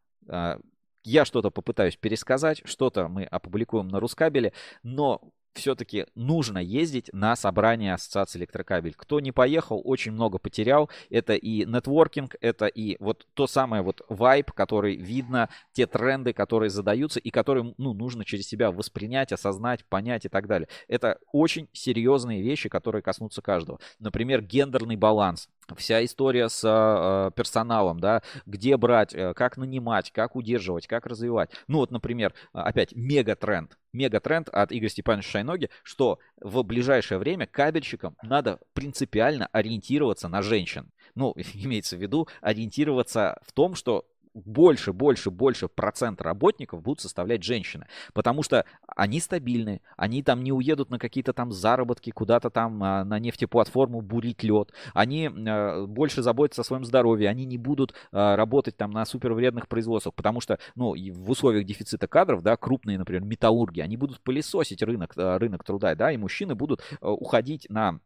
я что-то попытаюсь пересказать, что-то мы опубликуем на Рускабеле, но все-таки нужно ездить на собрание Ассоциации электрокабель. Кто не поехал, очень много потерял. Это и нетворкинг, это и вот то самое вот вайб, который видно, те тренды, которые задаются и которые ну, нужно через себя воспринять, осознать, понять и так далее. Это очень серьезные вещи, которые коснутся каждого. Например, гендерный баланс вся история с э, персоналом, да, где брать, э, как нанимать, как удерживать, как развивать. Ну вот, например, опять мегатренд, мегатренд от Игоря Степановича Шайноги, что в ближайшее время кабельщикам надо принципиально ориентироваться на женщин. Ну, имеется в виду ориентироваться в том, что больше, больше, больше процент работников будут составлять женщины, потому что они стабильны, они там не уедут на какие-то там заработки куда-то там а, на нефтеплатформу бурить лед, они а, больше заботятся о своем здоровье, они не будут а, работать там на супервредных производствах, потому что, ну, в условиях дефицита кадров, да, крупные, например, металлурги, они будут пылесосить рынок, рынок труда, да, и мужчины будут уходить на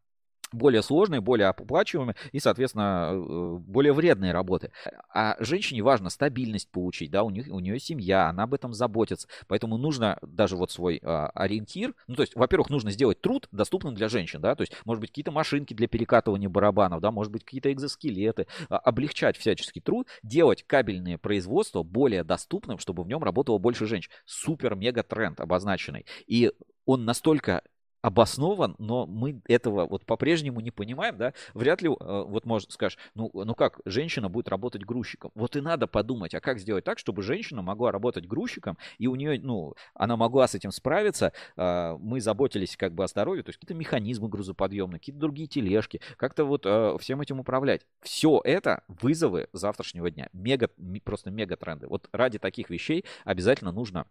более сложные, более оплачиваемые и, соответственно, э, более вредные работы. А женщине важно стабильность получить, да, у, них, у нее семья, она об этом заботится. Поэтому нужно даже вот свой а, ориентир, ну, то есть, во-первых, нужно сделать труд доступным для женщин, да, то есть, может быть, какие-то машинки для перекатывания барабанов, да, может быть, какие-то экзоскелеты, а, облегчать всяческий труд, делать кабельное производство более доступным, чтобы в нем работало больше женщин. Супер-мега тренд обозначенный. И он настолько обоснован, но мы этого вот по-прежнему не понимаем, да, вряд ли, э, вот может скажешь, ну, ну как, женщина будет работать грузчиком. Вот и надо подумать, а как сделать так, чтобы женщина могла работать грузчиком, и у нее, ну, она могла с этим справиться, а, мы заботились как бы о здоровье, то есть какие-то механизмы грузоподъемные, какие-то другие тележки, как-то вот э, всем этим управлять. Все это вызовы завтрашнего дня, мега, просто мега тренды. Вот ради таких вещей обязательно нужно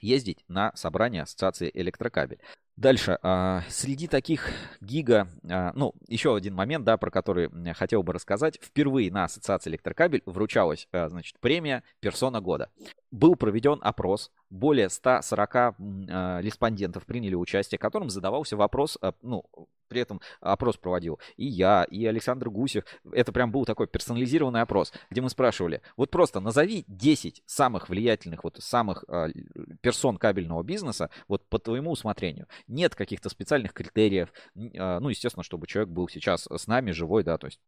ездить на собрание Ассоциации Электрокабель. Дальше. А, среди таких гига, а, ну, еще один момент, да, про который хотел бы рассказать. Впервые на Ассоциации Электрокабель вручалась, а, значит, премия «Персона года». Был проведен опрос, более 140 респондентов приняли участие, которым задавался вопрос, ну, при этом опрос проводил и я, и Александр Гусев. Это прям был такой персонализированный опрос, где мы спрашивали, вот просто назови 10 самых влиятельных, вот самых персон кабельного бизнеса, вот по твоему усмотрению нет каких-то специальных критериев. А, ну, естественно, чтобы человек был сейчас с нами живой, да, то есть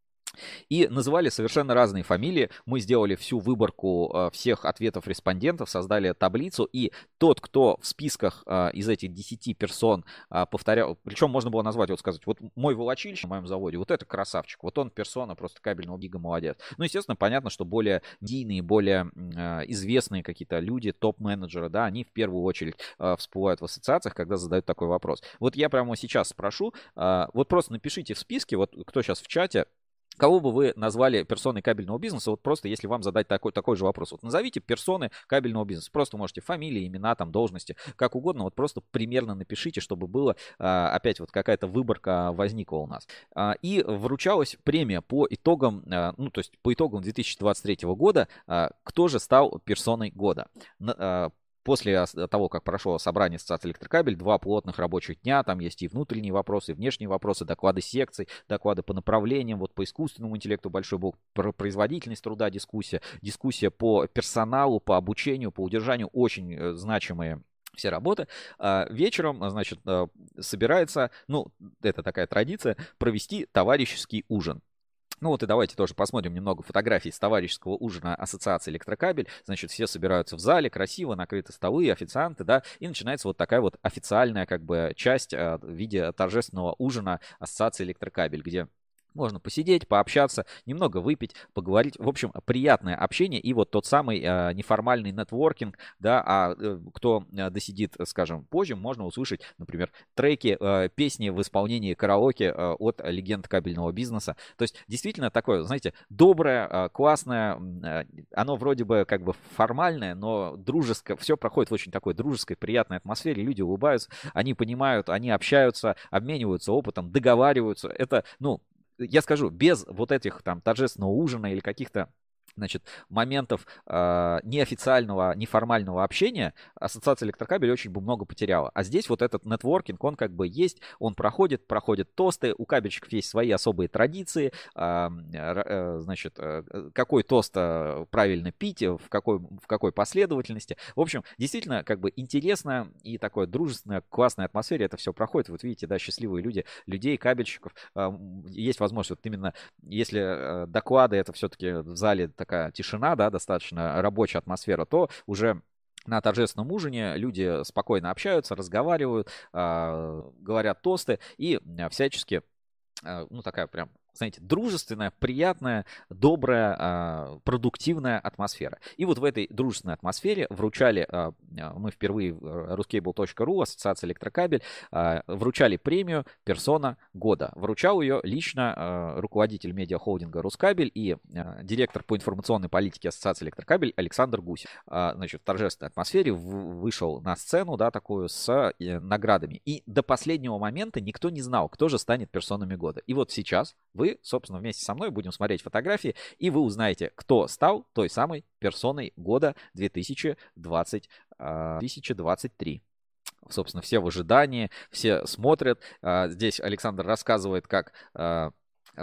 и называли совершенно разные фамилии. Мы сделали всю выборку э, всех ответов респондентов, создали таблицу. И тот, кто в списках э, из этих 10 персон э, повторял, причем можно было назвать, вот сказать, вот мой волочильщик на моем заводе, вот это красавчик, вот он персона просто кабельного гига молодец. Ну, естественно, понятно, что более дийные, более известные какие-то люди, топ-менеджеры, да, они в первую очередь всплывают в ассоциациях, когда задают такой вопрос. Вот я прямо сейчас спрошу, вот просто напишите в списке, вот кто сейчас в чате, Кого бы вы назвали персоной кабельного бизнеса? Вот просто если вам задать такой, такой же вопрос. Вот назовите персоны кабельного бизнеса. Просто можете фамилии, имена, там, должности, как угодно. Вот просто примерно напишите, чтобы было а, опять вот какая-то выборка возникла у нас. А, и вручалась премия по итогам, а, ну то есть по итогам 2023 года, кто же стал персоной года после того, как прошло собрание Ассоциации электрокабель, два плотных рабочих дня, там есть и внутренние вопросы, и внешние вопросы, доклады секций, доклады по направлениям, вот по искусственному интеллекту большой про производительность труда дискуссия, дискуссия по персоналу, по обучению, по удержанию, очень э, значимые все работы. А вечером, значит, э, собирается, ну, это такая традиция, провести товарищеский ужин. Ну вот и давайте тоже посмотрим немного фотографий с товарищеского ужина Ассоциации Электрокабель. Значит, все собираются в зале, красиво, накрыты столы, официанты, да, и начинается вот такая вот официальная как бы часть а, в виде торжественного ужина Ассоциации Электрокабель, где можно посидеть, пообщаться, немного выпить, поговорить. В общем, приятное общение и вот тот самый э, неформальный нетворкинг, да, а э, кто э, досидит, скажем, позже, можно услышать, например, треки, э, песни в исполнении караоке от легенд кабельного бизнеса. То есть действительно такое, знаете, доброе, классное, оно вроде бы как бы формальное, но дружеское, все проходит в очень такой дружеской, приятной атмосфере, люди улыбаются, они понимают, они общаются, обмениваются опытом, договариваются. Это, ну, я скажу, без вот этих там торжественного ужина или каких-то значит, моментов э, неофициального, неформального общения ассоциация электрокабелей очень бы много потеряла. А здесь вот этот нетворкинг, он как бы есть, он проходит, проходят тосты, у кабельщиков есть свои особые традиции, э, э, значит, э, какой тост э, правильно пить, в какой, в какой последовательности. В общем, действительно, как бы интересно и такое дружественная, классная атмосфера это все проходит. Вот видите, да, счастливые люди, людей, кабельщиков. Э, есть возможность, вот именно если э, доклады, это все-таки в зале такая тишина, да, достаточно рабочая атмосфера, то уже на торжественном ужине люди спокойно общаются, разговаривают, э, говорят тосты и всячески, э, ну, такая прям знаете, дружественная, приятная, добрая, а, продуктивная атмосфера. И вот в этой дружественной атмосфере вручали, а, а, мы впервые в ruscable.ru, Ассоциация Электрокабель, вручали премию «Персона года». Вручал ее лично руководитель медиахолдинга «Рускабель» и директор по информационной политике Ассоциации Электрокабель Александр Гусь. Значит, в торжественной атмосфере вышел на сцену, да, такую с э, наградами. И до последнего момента никто не знал, кто же станет персонами года. И вот сейчас вы, собственно, вместе со мной будем смотреть фотографии, и вы узнаете, кто стал той самой персоной года 2020, 2023 а, собственно, все в ожидании, все смотрят. А, здесь Александр рассказывает, как а,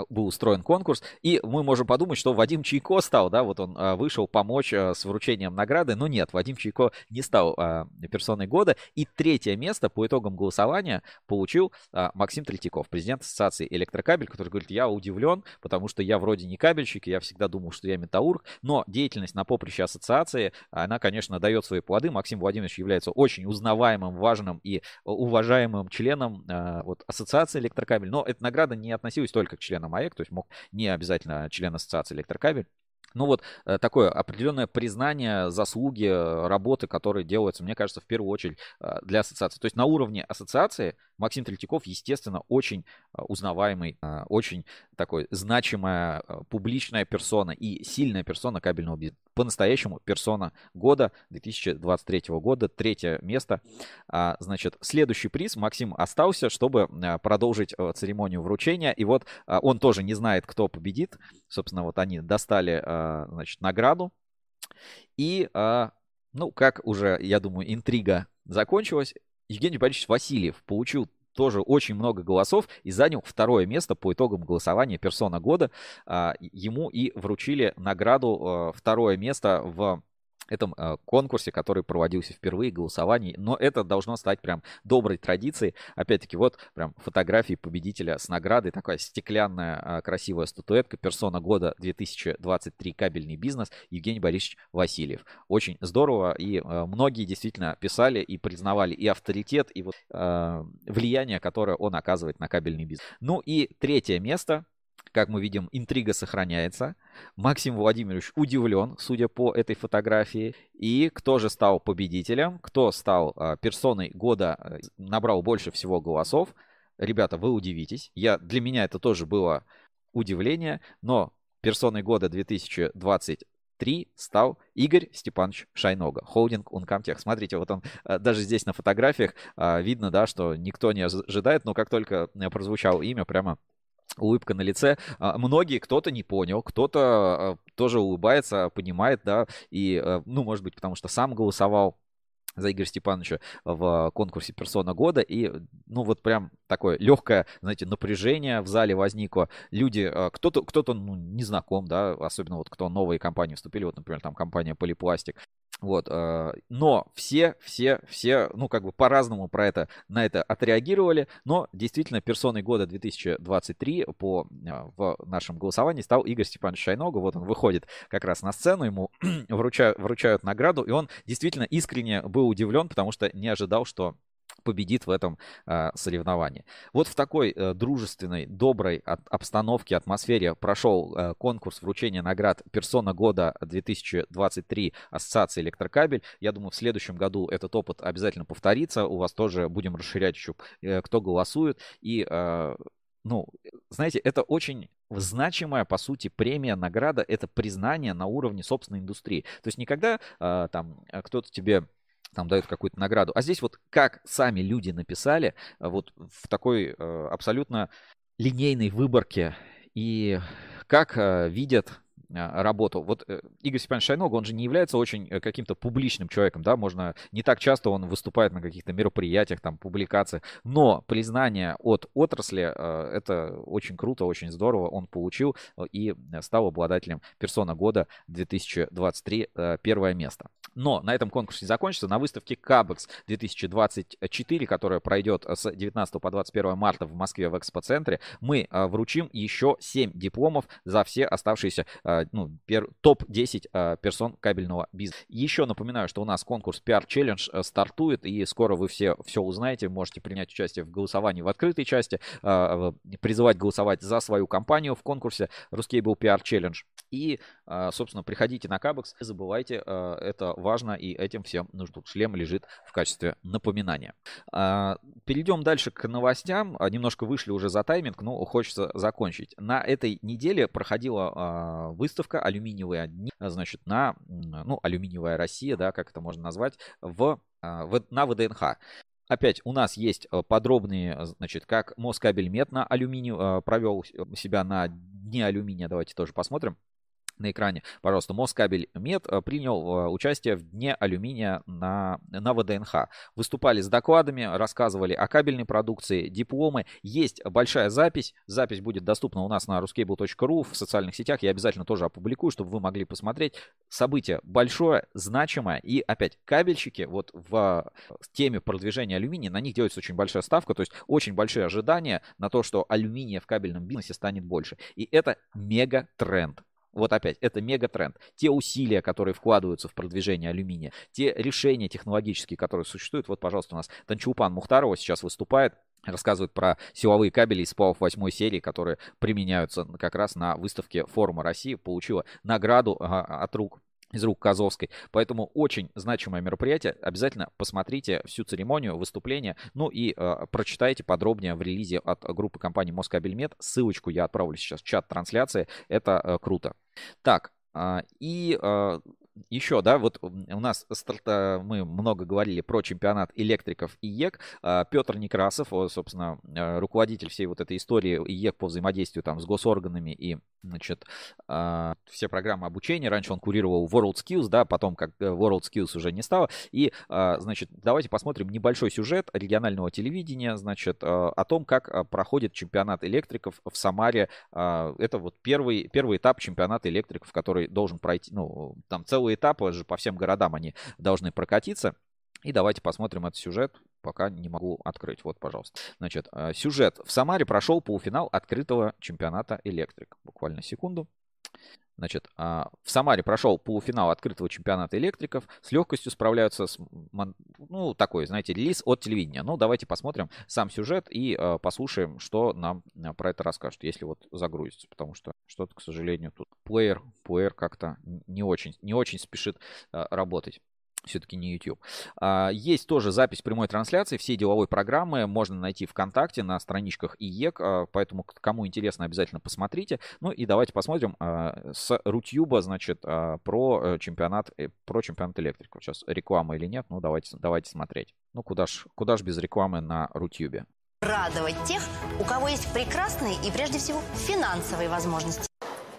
был устроен конкурс, и мы можем подумать, что Вадим Чайко стал, да, вот он э, вышел помочь э, с вручением награды, но нет, Вадим Чайко не стал персоной года, и третье место по итогам голосования получил Максим Третьяков, президент Ассоциации Электрокабель, который говорит, я удивлен, потому что я вроде не кабельщик, я всегда думал, что я металлург, но деятельность на поприще ассоциации, она, конечно, дает свои плоды. Максим Владимирович является очень узнаваемым, важным и уважаемым членом вот, Ассоциации Электрокабель, но эта награда не относилась только к членам на МАЭК, то есть мог не обязательно член ассоциации электрокабель. Ну вот э, такое определенное признание заслуги э, работы, которые делаются, мне кажется, в первую очередь э, для ассоциации. То есть на уровне ассоциации Максим Третьяков, естественно, очень узнаваемый, очень такой значимая публичная персона и сильная персона кабельного бизнеса. По-настоящему персона года 2023 года, третье место. А, значит, следующий приз Максим остался, чтобы продолжить церемонию вручения. И вот он тоже не знает, кто победит. Собственно, вот они достали значит, награду. И, а, ну, как уже, я думаю, интрига закончилась, Евгений Борисович Васильев получил тоже очень много голосов и занял второе место по итогам голосования персона года. А, ему и вручили награду второе место в этом э, конкурсе, который проводился впервые, голосований. Но это должно стать прям доброй традицией. Опять-таки, вот прям фотографии победителя с наградой. Такая стеклянная э, красивая статуэтка. Персона года 2023 кабельный бизнес Евгений Борисович Васильев. Очень здорово. И э, многие действительно писали и признавали и авторитет, и вот влияние, которое он оказывает на кабельный бизнес. Ну и третье место как мы видим, интрига сохраняется. Максим Владимирович удивлен, судя по этой фотографии. И кто же стал победителем, кто стал э, персоной года, э, набрал больше всего голосов. Ребята, вы удивитесь. Я, для меня это тоже было удивление, но персоной года 2023 стал Игорь Степанович Шайнога, холдинг Ункамтех. Смотрите, вот он э, даже здесь на фотографиях видно, да, что никто не ожидает, но как только прозвучало имя, прямо улыбка на лице. А, многие, кто-то не понял, кто-то а, тоже улыбается, понимает, да, и, э, ну, может быть, потому что сам голосовал за Игоря Степановича в конкурсе «Персона года». И, ну, вот прям такое легкое, знаете, напряжение в зале возникло. Люди, а, кто-то, кто-то ну, не знаком, да, особенно вот кто новые компании вступили, вот, например, там компания Полипластик. Вот, э, но все, все, все, ну, как бы по-разному про это, на это отреагировали, но действительно персоной года 2023 по, э, в нашем голосовании стал Игорь Степанович Шайнога, вот он выходит как раз на сцену, ему вручают, вручают награду, и он действительно искренне был удивлен, потому что не ожидал, что победит в этом э, соревновании. Вот в такой э, дружественной, доброй обстановке, атмосфере прошел э, конкурс вручения наград «Персона года 2023» Ассоциации «Электрокабель». Я думаю, в следующем году этот опыт обязательно повторится. У вас тоже будем расширять еще, э, кто голосует. И э, ну, знаете, это очень значимая, по сути, премия, награда, это признание на уровне собственной индустрии. То есть никогда э, там кто-то тебе там дают какую-то награду. А здесь вот как сами люди написали, э, вот в такой э, абсолютно линейной выборке и как э, видят работу. Вот Игорь Степанович Шайног, он же не является очень каким-то публичным человеком, да, можно, не так часто он выступает на каких-то мероприятиях, там, публикациях, но признание от отрасли, это очень круто, очень здорово, он получил и стал обладателем персона года 2023, первое место. Но на этом конкурс не закончится. На выставке Кабекс 2024, которая пройдет с 19 по 21 марта в Москве в экспоцентре, мы а, вручим еще 7 дипломов за все оставшиеся а, ну, топ-10 а, персон кабельного бизнеса. Еще напоминаю, что у нас конкурс PR Challenge стартует, и скоро вы все, все узнаете. Можете принять участие в голосовании в открытой части, призывать голосовать за свою компанию в конкурсе Ruscable PR Challenge. И, собственно, приходите на Кабекс, не забывайте, это важно, и этим всем. Тут шлем лежит в качестве напоминания. А, перейдем дальше к новостям. А, немножко вышли уже за тайминг, но хочется закончить. На этой неделе проходила а, выставка «Алюминиевые дни», значит, на, ну, «Алюминиевая Россия», да, как это можно назвать, в, в, на ВДНХ. Опять у нас есть подробные, значит, как Москабельмет на алюминий провел себя на дне алюминия. Давайте тоже посмотрим на экране, пожалуйста, Москабель Мед э, принял э, участие в Дне алюминия на, на ВДНХ. Выступали с докладами, рассказывали о кабельной продукции, дипломы. Есть большая запись. Запись будет доступна у нас на ruscable.ru в социальных сетях. Я обязательно тоже опубликую, чтобы вы могли посмотреть. Событие большое, значимое. И опять, кабельщики вот в теме продвижения алюминия, на них делается очень большая ставка. То есть очень большие ожидания на то, что алюминия в кабельном бизнесе станет больше. И это мега тренд. Вот опять, это мегатренд. Те усилия, которые вкладываются в продвижение алюминия, те решения технологические, которые существуют. Вот, пожалуйста, у нас Танчупан Мухтарова сейчас выступает рассказывает про силовые кабели из сплавов восьмой серии, которые применяются как раз на выставке форума России. Получила награду от рук из рук Казовской. Поэтому очень значимое мероприятие. Обязательно посмотрите всю церемонию, выступление, ну и э, прочитайте подробнее в релизе от группы компании Москабельмет. Ссылочку я отправлю сейчас в чат трансляции. Это э, круто. Так, э, и э, еще, да, вот у нас старта, мы много говорили про чемпионат электриков IEK. А, Петр Некрасов, собственно, э, руководитель всей вот этой истории IEK по взаимодействию там с госорганами и, значит, а, все программы обучения. Раньше он курировал World Skills, да, потом как э, World Skills уже не стало. И, а, значит, давайте посмотрим небольшой сюжет регионального телевидения, значит, о том, как проходит чемпионат электриков в Самаре. Это вот первый, первый этап чемпионата электриков, который должен пройти, ну, там целый целые этапы же по всем городам они должны прокатиться. И давайте посмотрим этот сюжет, пока не могу открыть. Вот, пожалуйста. Значит, э, сюжет. В Самаре прошел полуфинал открытого чемпионата «Электрик». Буквально секунду. Значит, а, в Самаре прошел полуфинал открытого чемпионата электриков. С легкостью справляются с, ну, такой, знаете, релиз от телевидения. Ну, давайте посмотрим сам сюжет и э, послушаем, что нам э, про это расскажут, если вот загрузится. Потому что что-то, к сожалению, тут плеер, плеер как-то не очень, не очень спешит работать все-таки не YouTube. А, есть тоже запись прямой трансляции всей деловой программы. Можно найти ВКонтакте на страничках IEK. А, поэтому, кому интересно, обязательно посмотрите. Ну и давайте посмотрим а, с Рутюба, значит, про э, чемпионат, э, про чемпионат электриков. Сейчас реклама или нет, ну давайте, давайте смотреть. Ну куда ж, куда ж без рекламы на Рутюбе.
Радовать тех, у кого есть прекрасные и прежде всего финансовые возможности.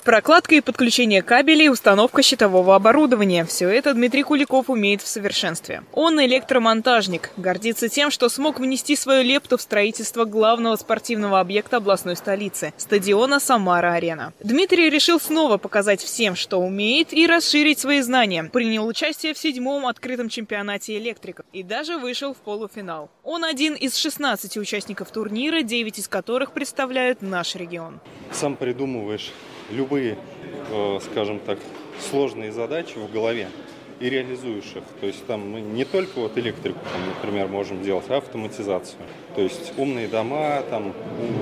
Прокладка и подключение кабелей, установка щитового оборудования – все это Дмитрий Куликов умеет в совершенстве. Он электромонтажник, гордится тем, что смог внести свою лепту в строительство главного спортивного объекта областной столицы – стадиона «Самара-Арена». Дмитрий решил снова показать всем, что умеет, и расширить свои знания. Принял участие в седьмом открытом чемпионате электриков и даже вышел в полуфинал. Он один из 16 участников турнира, 9 из которых представляют наш регион.
Сам придумываешь любые, э, скажем так, сложные задачи в голове и реализуешь их. То есть там мы не только вот электрику, там, например, можем делать, а автоматизацию. То есть умные дома, там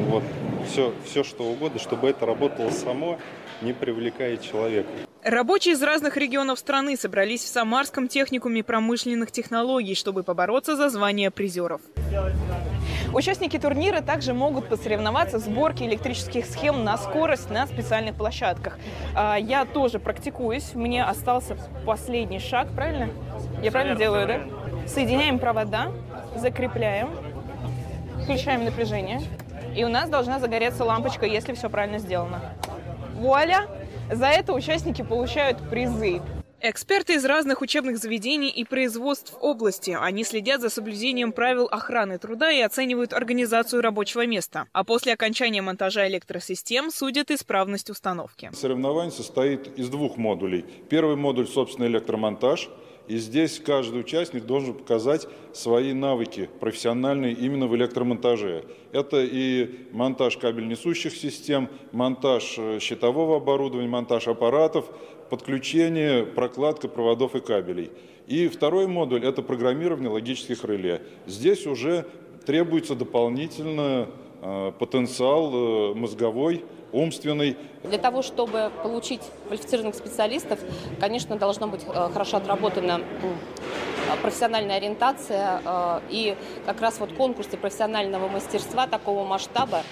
вот все, все что угодно, чтобы это работало само, не привлекая человека.
Рабочие из разных регионов страны собрались в Самарском техникуме промышленных технологий, чтобы побороться за звание призеров. Участники турнира также могут посоревноваться в сборке электрических схем на скорость на специальных площадках. А, я тоже практикуюсь, мне остался последний шаг, правильно? Я правильно делаю, да? Соединяем провода, закрепляем, включаем напряжение, и у нас должна загореться лампочка, если все правильно сделано. Вуаля! За это участники получают призы. Эксперты из разных учебных заведений и производств области. Они следят за соблюдением правил охраны труда и оценивают организацию рабочего места. А после окончания монтажа электросистем судят исправность установки.
Соревнование состоит из двух модулей. Первый модуль, собственно, электромонтаж – и здесь каждый участник должен показать свои навыки профессиональные именно в электромонтаже. Это и монтаж кабель-несущих систем, монтаж э, щитового оборудования, монтаж аппаратов, подключение, прокладка проводов и кабелей. И второй модуль – это программирование логических реле. Здесь уже требуется дополнительно потенциал э, мозговой, умственный.
Для того, чтобы получить квалифицированных специалистов, конечно, должна быть э, хорошо отработана профессиональная ориентация э, и как раз вот конкурсы профессионального мастерства такого масштаба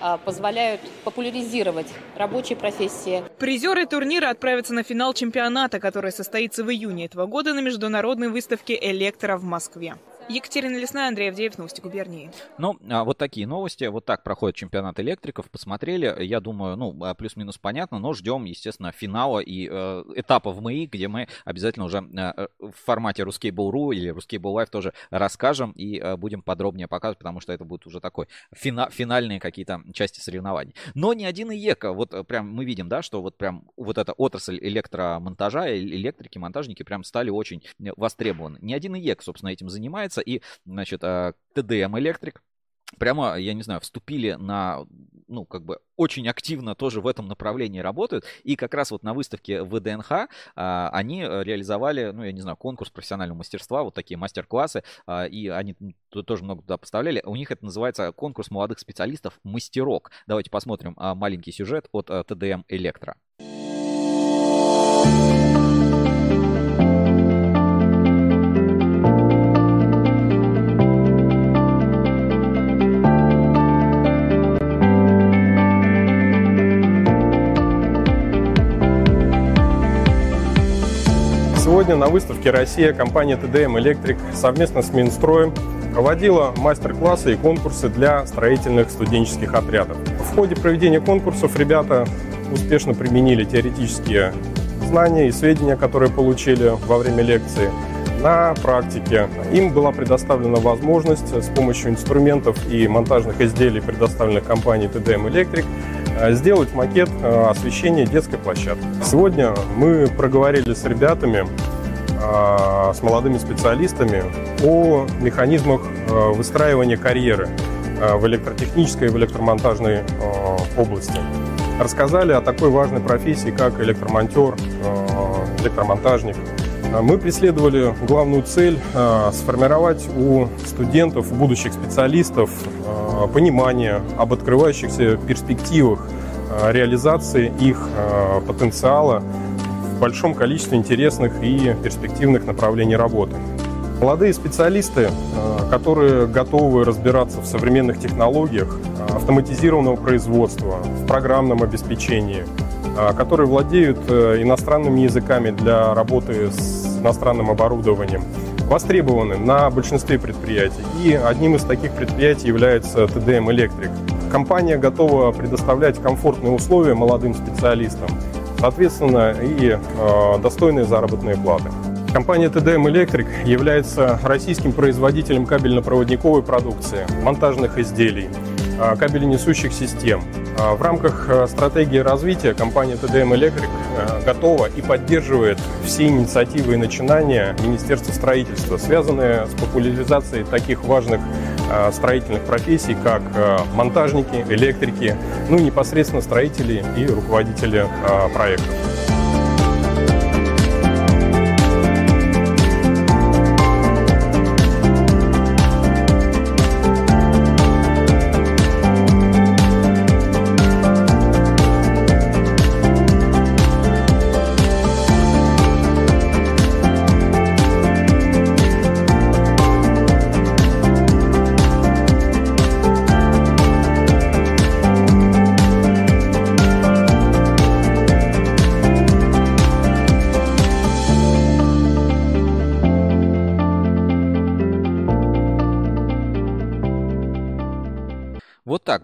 э, позволяют популяризировать рабочие профессии.
Призеры турнира отправятся на финал чемпионата, который состоится в июне этого года на международной выставке «Электро» в Москве. Екатерина Лесная, Андрей Авдеев, Новости губернии.
Ну, а вот такие новости. Вот так проходит чемпионат электриков. Посмотрели. Я думаю, ну, а, плюс-минус понятно, но ждем, естественно, финала и э, этапа в МАИ, где мы обязательно уже э, в формате Ruskable.ru или Ruskable Live тоже расскажем и э, будем подробнее показывать, потому что это будет уже такой фина финальные какие-то части соревнований. Но ни один ИЕКа, вот э, прям мы видим, да, что вот прям вот эта отрасль электромонтажа, электрики, монтажники прям стали очень востребованы. Не один IEK, собственно, этим занимается занимается. И, значит, TDM Electric прямо, я не знаю, вступили на, ну, как бы очень активно тоже в этом направлении работают. И как раз вот на выставке ВДНХ а, они реализовали, ну, я не знаю, конкурс профессионального мастерства, вот такие мастер-классы, а, и они тоже много туда поставляли. У них это называется конкурс молодых специалистов «Мастерок». Давайте посмотрим а, маленький сюжет от а, ТДМ «Электро».
Сегодня на выставке «Россия» компания TDM Electric совместно с Минстроем проводила мастер-классы и конкурсы для строительных студенческих отрядов. В ходе проведения конкурсов ребята успешно применили теоретические знания и сведения, которые получили во время лекции, на практике. Им была предоставлена возможность с помощью инструментов и монтажных изделий, предоставленных компанией TDM Electric, э, сделать макет э, освещения детской площадки. Сегодня мы проговорили с ребятами с молодыми специалистами о механизмах а, выстраивания карьеры а, в электротехнической и в электромонтажной области. Рассказали о такой важной профессии, как электромонтер, электромонтажник. Мы преследовали главную цель – сформировать у студентов, будущих специалистов понимание об открывающихся перспективах реализации их потенциала большом количестве интересных и перспективных направлений работы. Молодые специалисты, э, которые готовы разбираться в современных технологиях э, автоматизированного производства, в программном обеспечении, э, которые владеют иностранными языками для работы с иностранным оборудованием, востребованы на большинстве предприятий. И одним из таких предприятий является TDM Electric. Компания готова предоставлять комфортные условия молодым специалистам, соответственно, и э, достойные заработные платы. Компания TDM Electric является российским производителем кабельно-проводниковой продукции, монтажных изделий, э, кабеленесущих систем. Э, в рамках стратегии развития компания TDM Electric готова и поддерживает все инициативы и начинания Министерства строительства, связанные с популяризацией таких важных строительных профессий, как э, монтажники, электрики, ну и непосредственно строители и руководители э, проектов.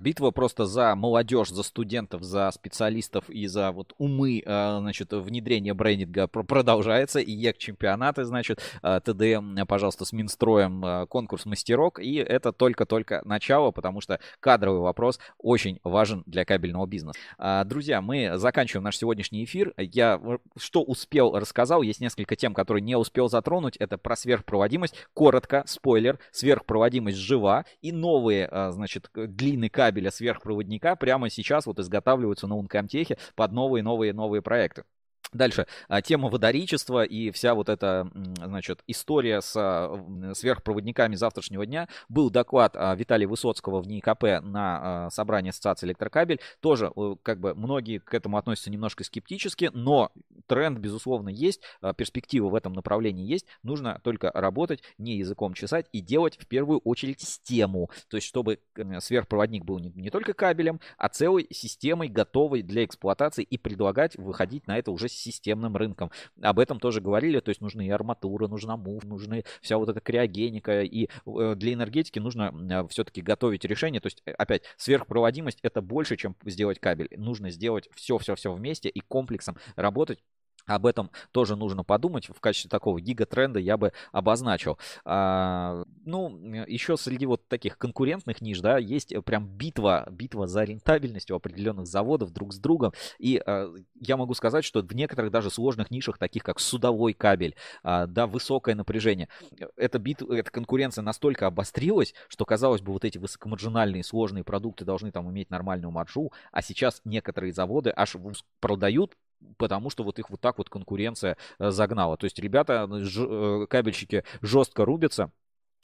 Битва просто за молодежь, за студентов, за специалистов и за вот умы, э, значит, внедрение брендинга продолжается. И ЕК чемпионаты, значит, э, ТДМ, пожалуйста, с Минстроем э, конкурс мастерок. И это только-только начало, потому что кадровый вопрос очень важен для кабельного бизнеса. А, друзья, мы заканчиваем наш сегодняшний эфир. Я что успел рассказал, есть несколько тем, которые не успел затронуть. Это про сверхпроводимость. Коротко, спойлер, сверхпроводимость жива и новые, значит, длинные кабеля сверхпроводника прямо сейчас вот изготавливаются на Ункомтехе под новые-новые-новые проекты. Дальше. А, тема водоричества и вся вот эта, значит, история с а, сверхпроводниками завтрашнего дня. Был доклад а, Виталия Высоцкого в НИКП на собрании Ассоциации Электрокабель. Тоже, как бы, многие к этому относятся немножко скептически, но тренд, безусловно, есть, перспектива в этом направлении есть. Нужно только работать, не языком чесать и делать в первую очередь систему. То есть, чтобы сверхпроводник был не только кабелем, а целой системой, готовой для эксплуатации и предлагать выходить на это уже системным рынком. Об этом тоже говорили, то есть нужны и арматура, нужна мув, нужны вся вот эта криогеника, и э, для энергетики нужно э, все-таки готовить решение, то есть э, опять сверхпроводимость это больше, чем сделать кабель, нужно сделать все-все-все вместе и комплексом работать об этом тоже нужно подумать. В качестве такого гигатренда я бы обозначил. А, ну, еще среди вот таких конкурентных ниш, да, есть прям битва, битва за рентабельность у определенных заводов друг с другом. И а, я могу сказать, что в некоторых даже сложных нишах, таких как судовой кабель, а, да, высокое напряжение, эта битва, эта конкуренция настолько обострилась, что, казалось бы, вот эти высокомаржинальные сложные продукты должны там иметь нормальную маржу, а сейчас некоторые заводы аж продают потому что вот их вот так вот конкуренция э, загнала. То есть ребята, э, кабельщики жестко рубятся,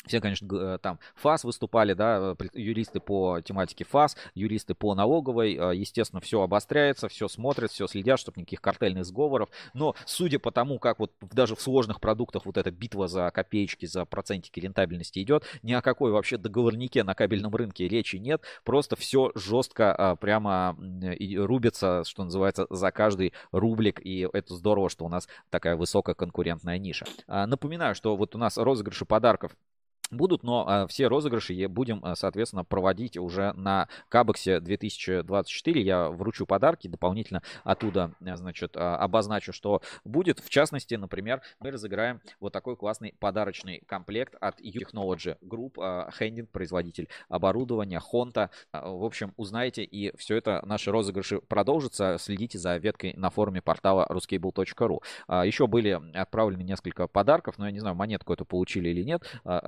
все, конечно, э, там ФАС выступали, да, юристы по тематике ФАС, юристы по налоговой. Естественно, все обостряется, все смотрят, все следят, чтобы никаких картельных сговоров. Но судя по тому, как вот даже в сложных продуктах вот эта битва за копеечки, за процентики рентабельности идет, ни о какой вообще договорнике на кабельном рынке речи нет. Просто все жестко а, прямо рубится, что называется, за каждый рублик. И это здорово, что у нас такая высокая конкурентная ниша. А, напоминаю, что вот у нас розыгрыши подарков будут, но а, все розыгрыши будем, а, соответственно, проводить уже на Кабексе 2024. Я вручу подарки, дополнительно оттуда, а, значит, а, обозначу, что будет. В частности, например, мы разыграем вот такой классный подарочный комплект от U Technology Group, Хендинг, производитель оборудования, Honda. А, в общем, узнаете, и все это, наши розыгрыши продолжатся. Следите за веткой на форуме портала ruscable.ru. Еще были отправлены несколько подарков, но я не знаю, монетку эту получили или нет,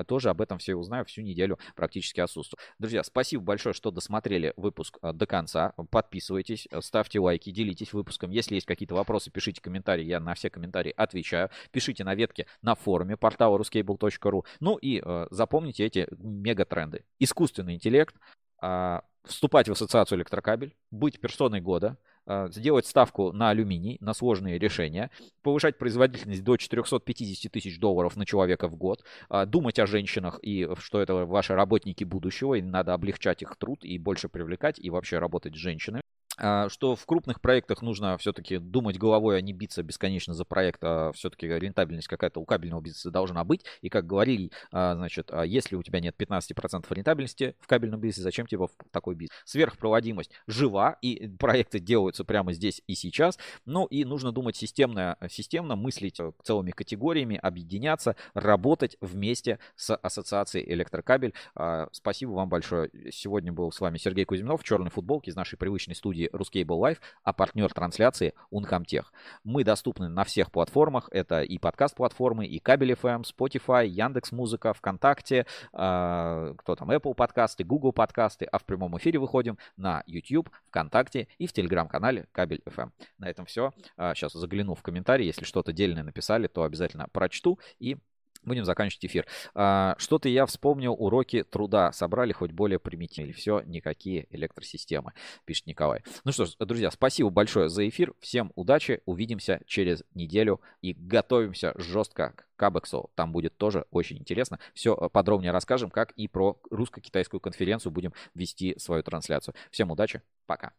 тоже об этом все узнаю всю неделю практически отсутствую. Друзья, спасибо большое, что досмотрели выпуск э, до конца. Подписывайтесь, э, ставьте лайки, делитесь выпуском. Если есть какие-то вопросы, пишите комментарии, я на все комментарии отвечаю. Пишите на ветке на форуме портала ruscable.ru. Ну и э, запомните эти мегатренды. Искусственный интеллект, э, вступать в ассоциацию электрокабель, быть персоной года, сделать ставку на алюминий, на сложные решения, повышать производительность до 450 тысяч долларов на человека в год, а, думать о женщинах и что это ваши работники будущего, и надо облегчать их труд и больше привлекать, и вообще работать с женщинами. А, что в крупных проектах нужно все-таки думать головой, а не биться бесконечно за проект, а все-таки рентабельность какая-то у кабельного бизнеса должна быть. И как говорили, а, значит, а если у тебя нет 15% рентабельности в кабельном бизнесе, зачем тебе в такой бизнес? Сверхпроводимость жива, и проекты делаются прямо здесь и сейчас. Ну и нужно думать системно, системно мыслить целыми категориями, объединяться, работать вместе с ассоциацией электрокабель. Спасибо вам большое. Сегодня был с вами Сергей Кузьминов в черной футболке из нашей привычной студии студии Ruscable Live, а партнер трансляции Uncomtech. Мы доступны на всех платформах. Это и подкаст-платформы, и кабель FM, Spotify, Яндекс Музыка, ВКонтакте, э, кто там, Apple подкасты, Google подкасты, а в прямом эфире выходим на YouTube, ВКонтакте и в телеграм-канале Кабель FM. На этом все. Сейчас загляну в комментарии, если что-то дельное написали, то обязательно прочту и Будем заканчивать эфир. А, что-то я вспомнил, уроки труда собрали хоть более примитивные. Все, никакие электросистемы, пишет Николай. Ну что ж, друзья, спасибо большое за эфир. Всем удачи. Увидимся через неделю и готовимся жестко к Кабексу. Там будет тоже очень интересно. Все э, подробнее расскажем, как и про русско-китайскую конференцию будем вести свою трансляцию. Всем удачи. Пока.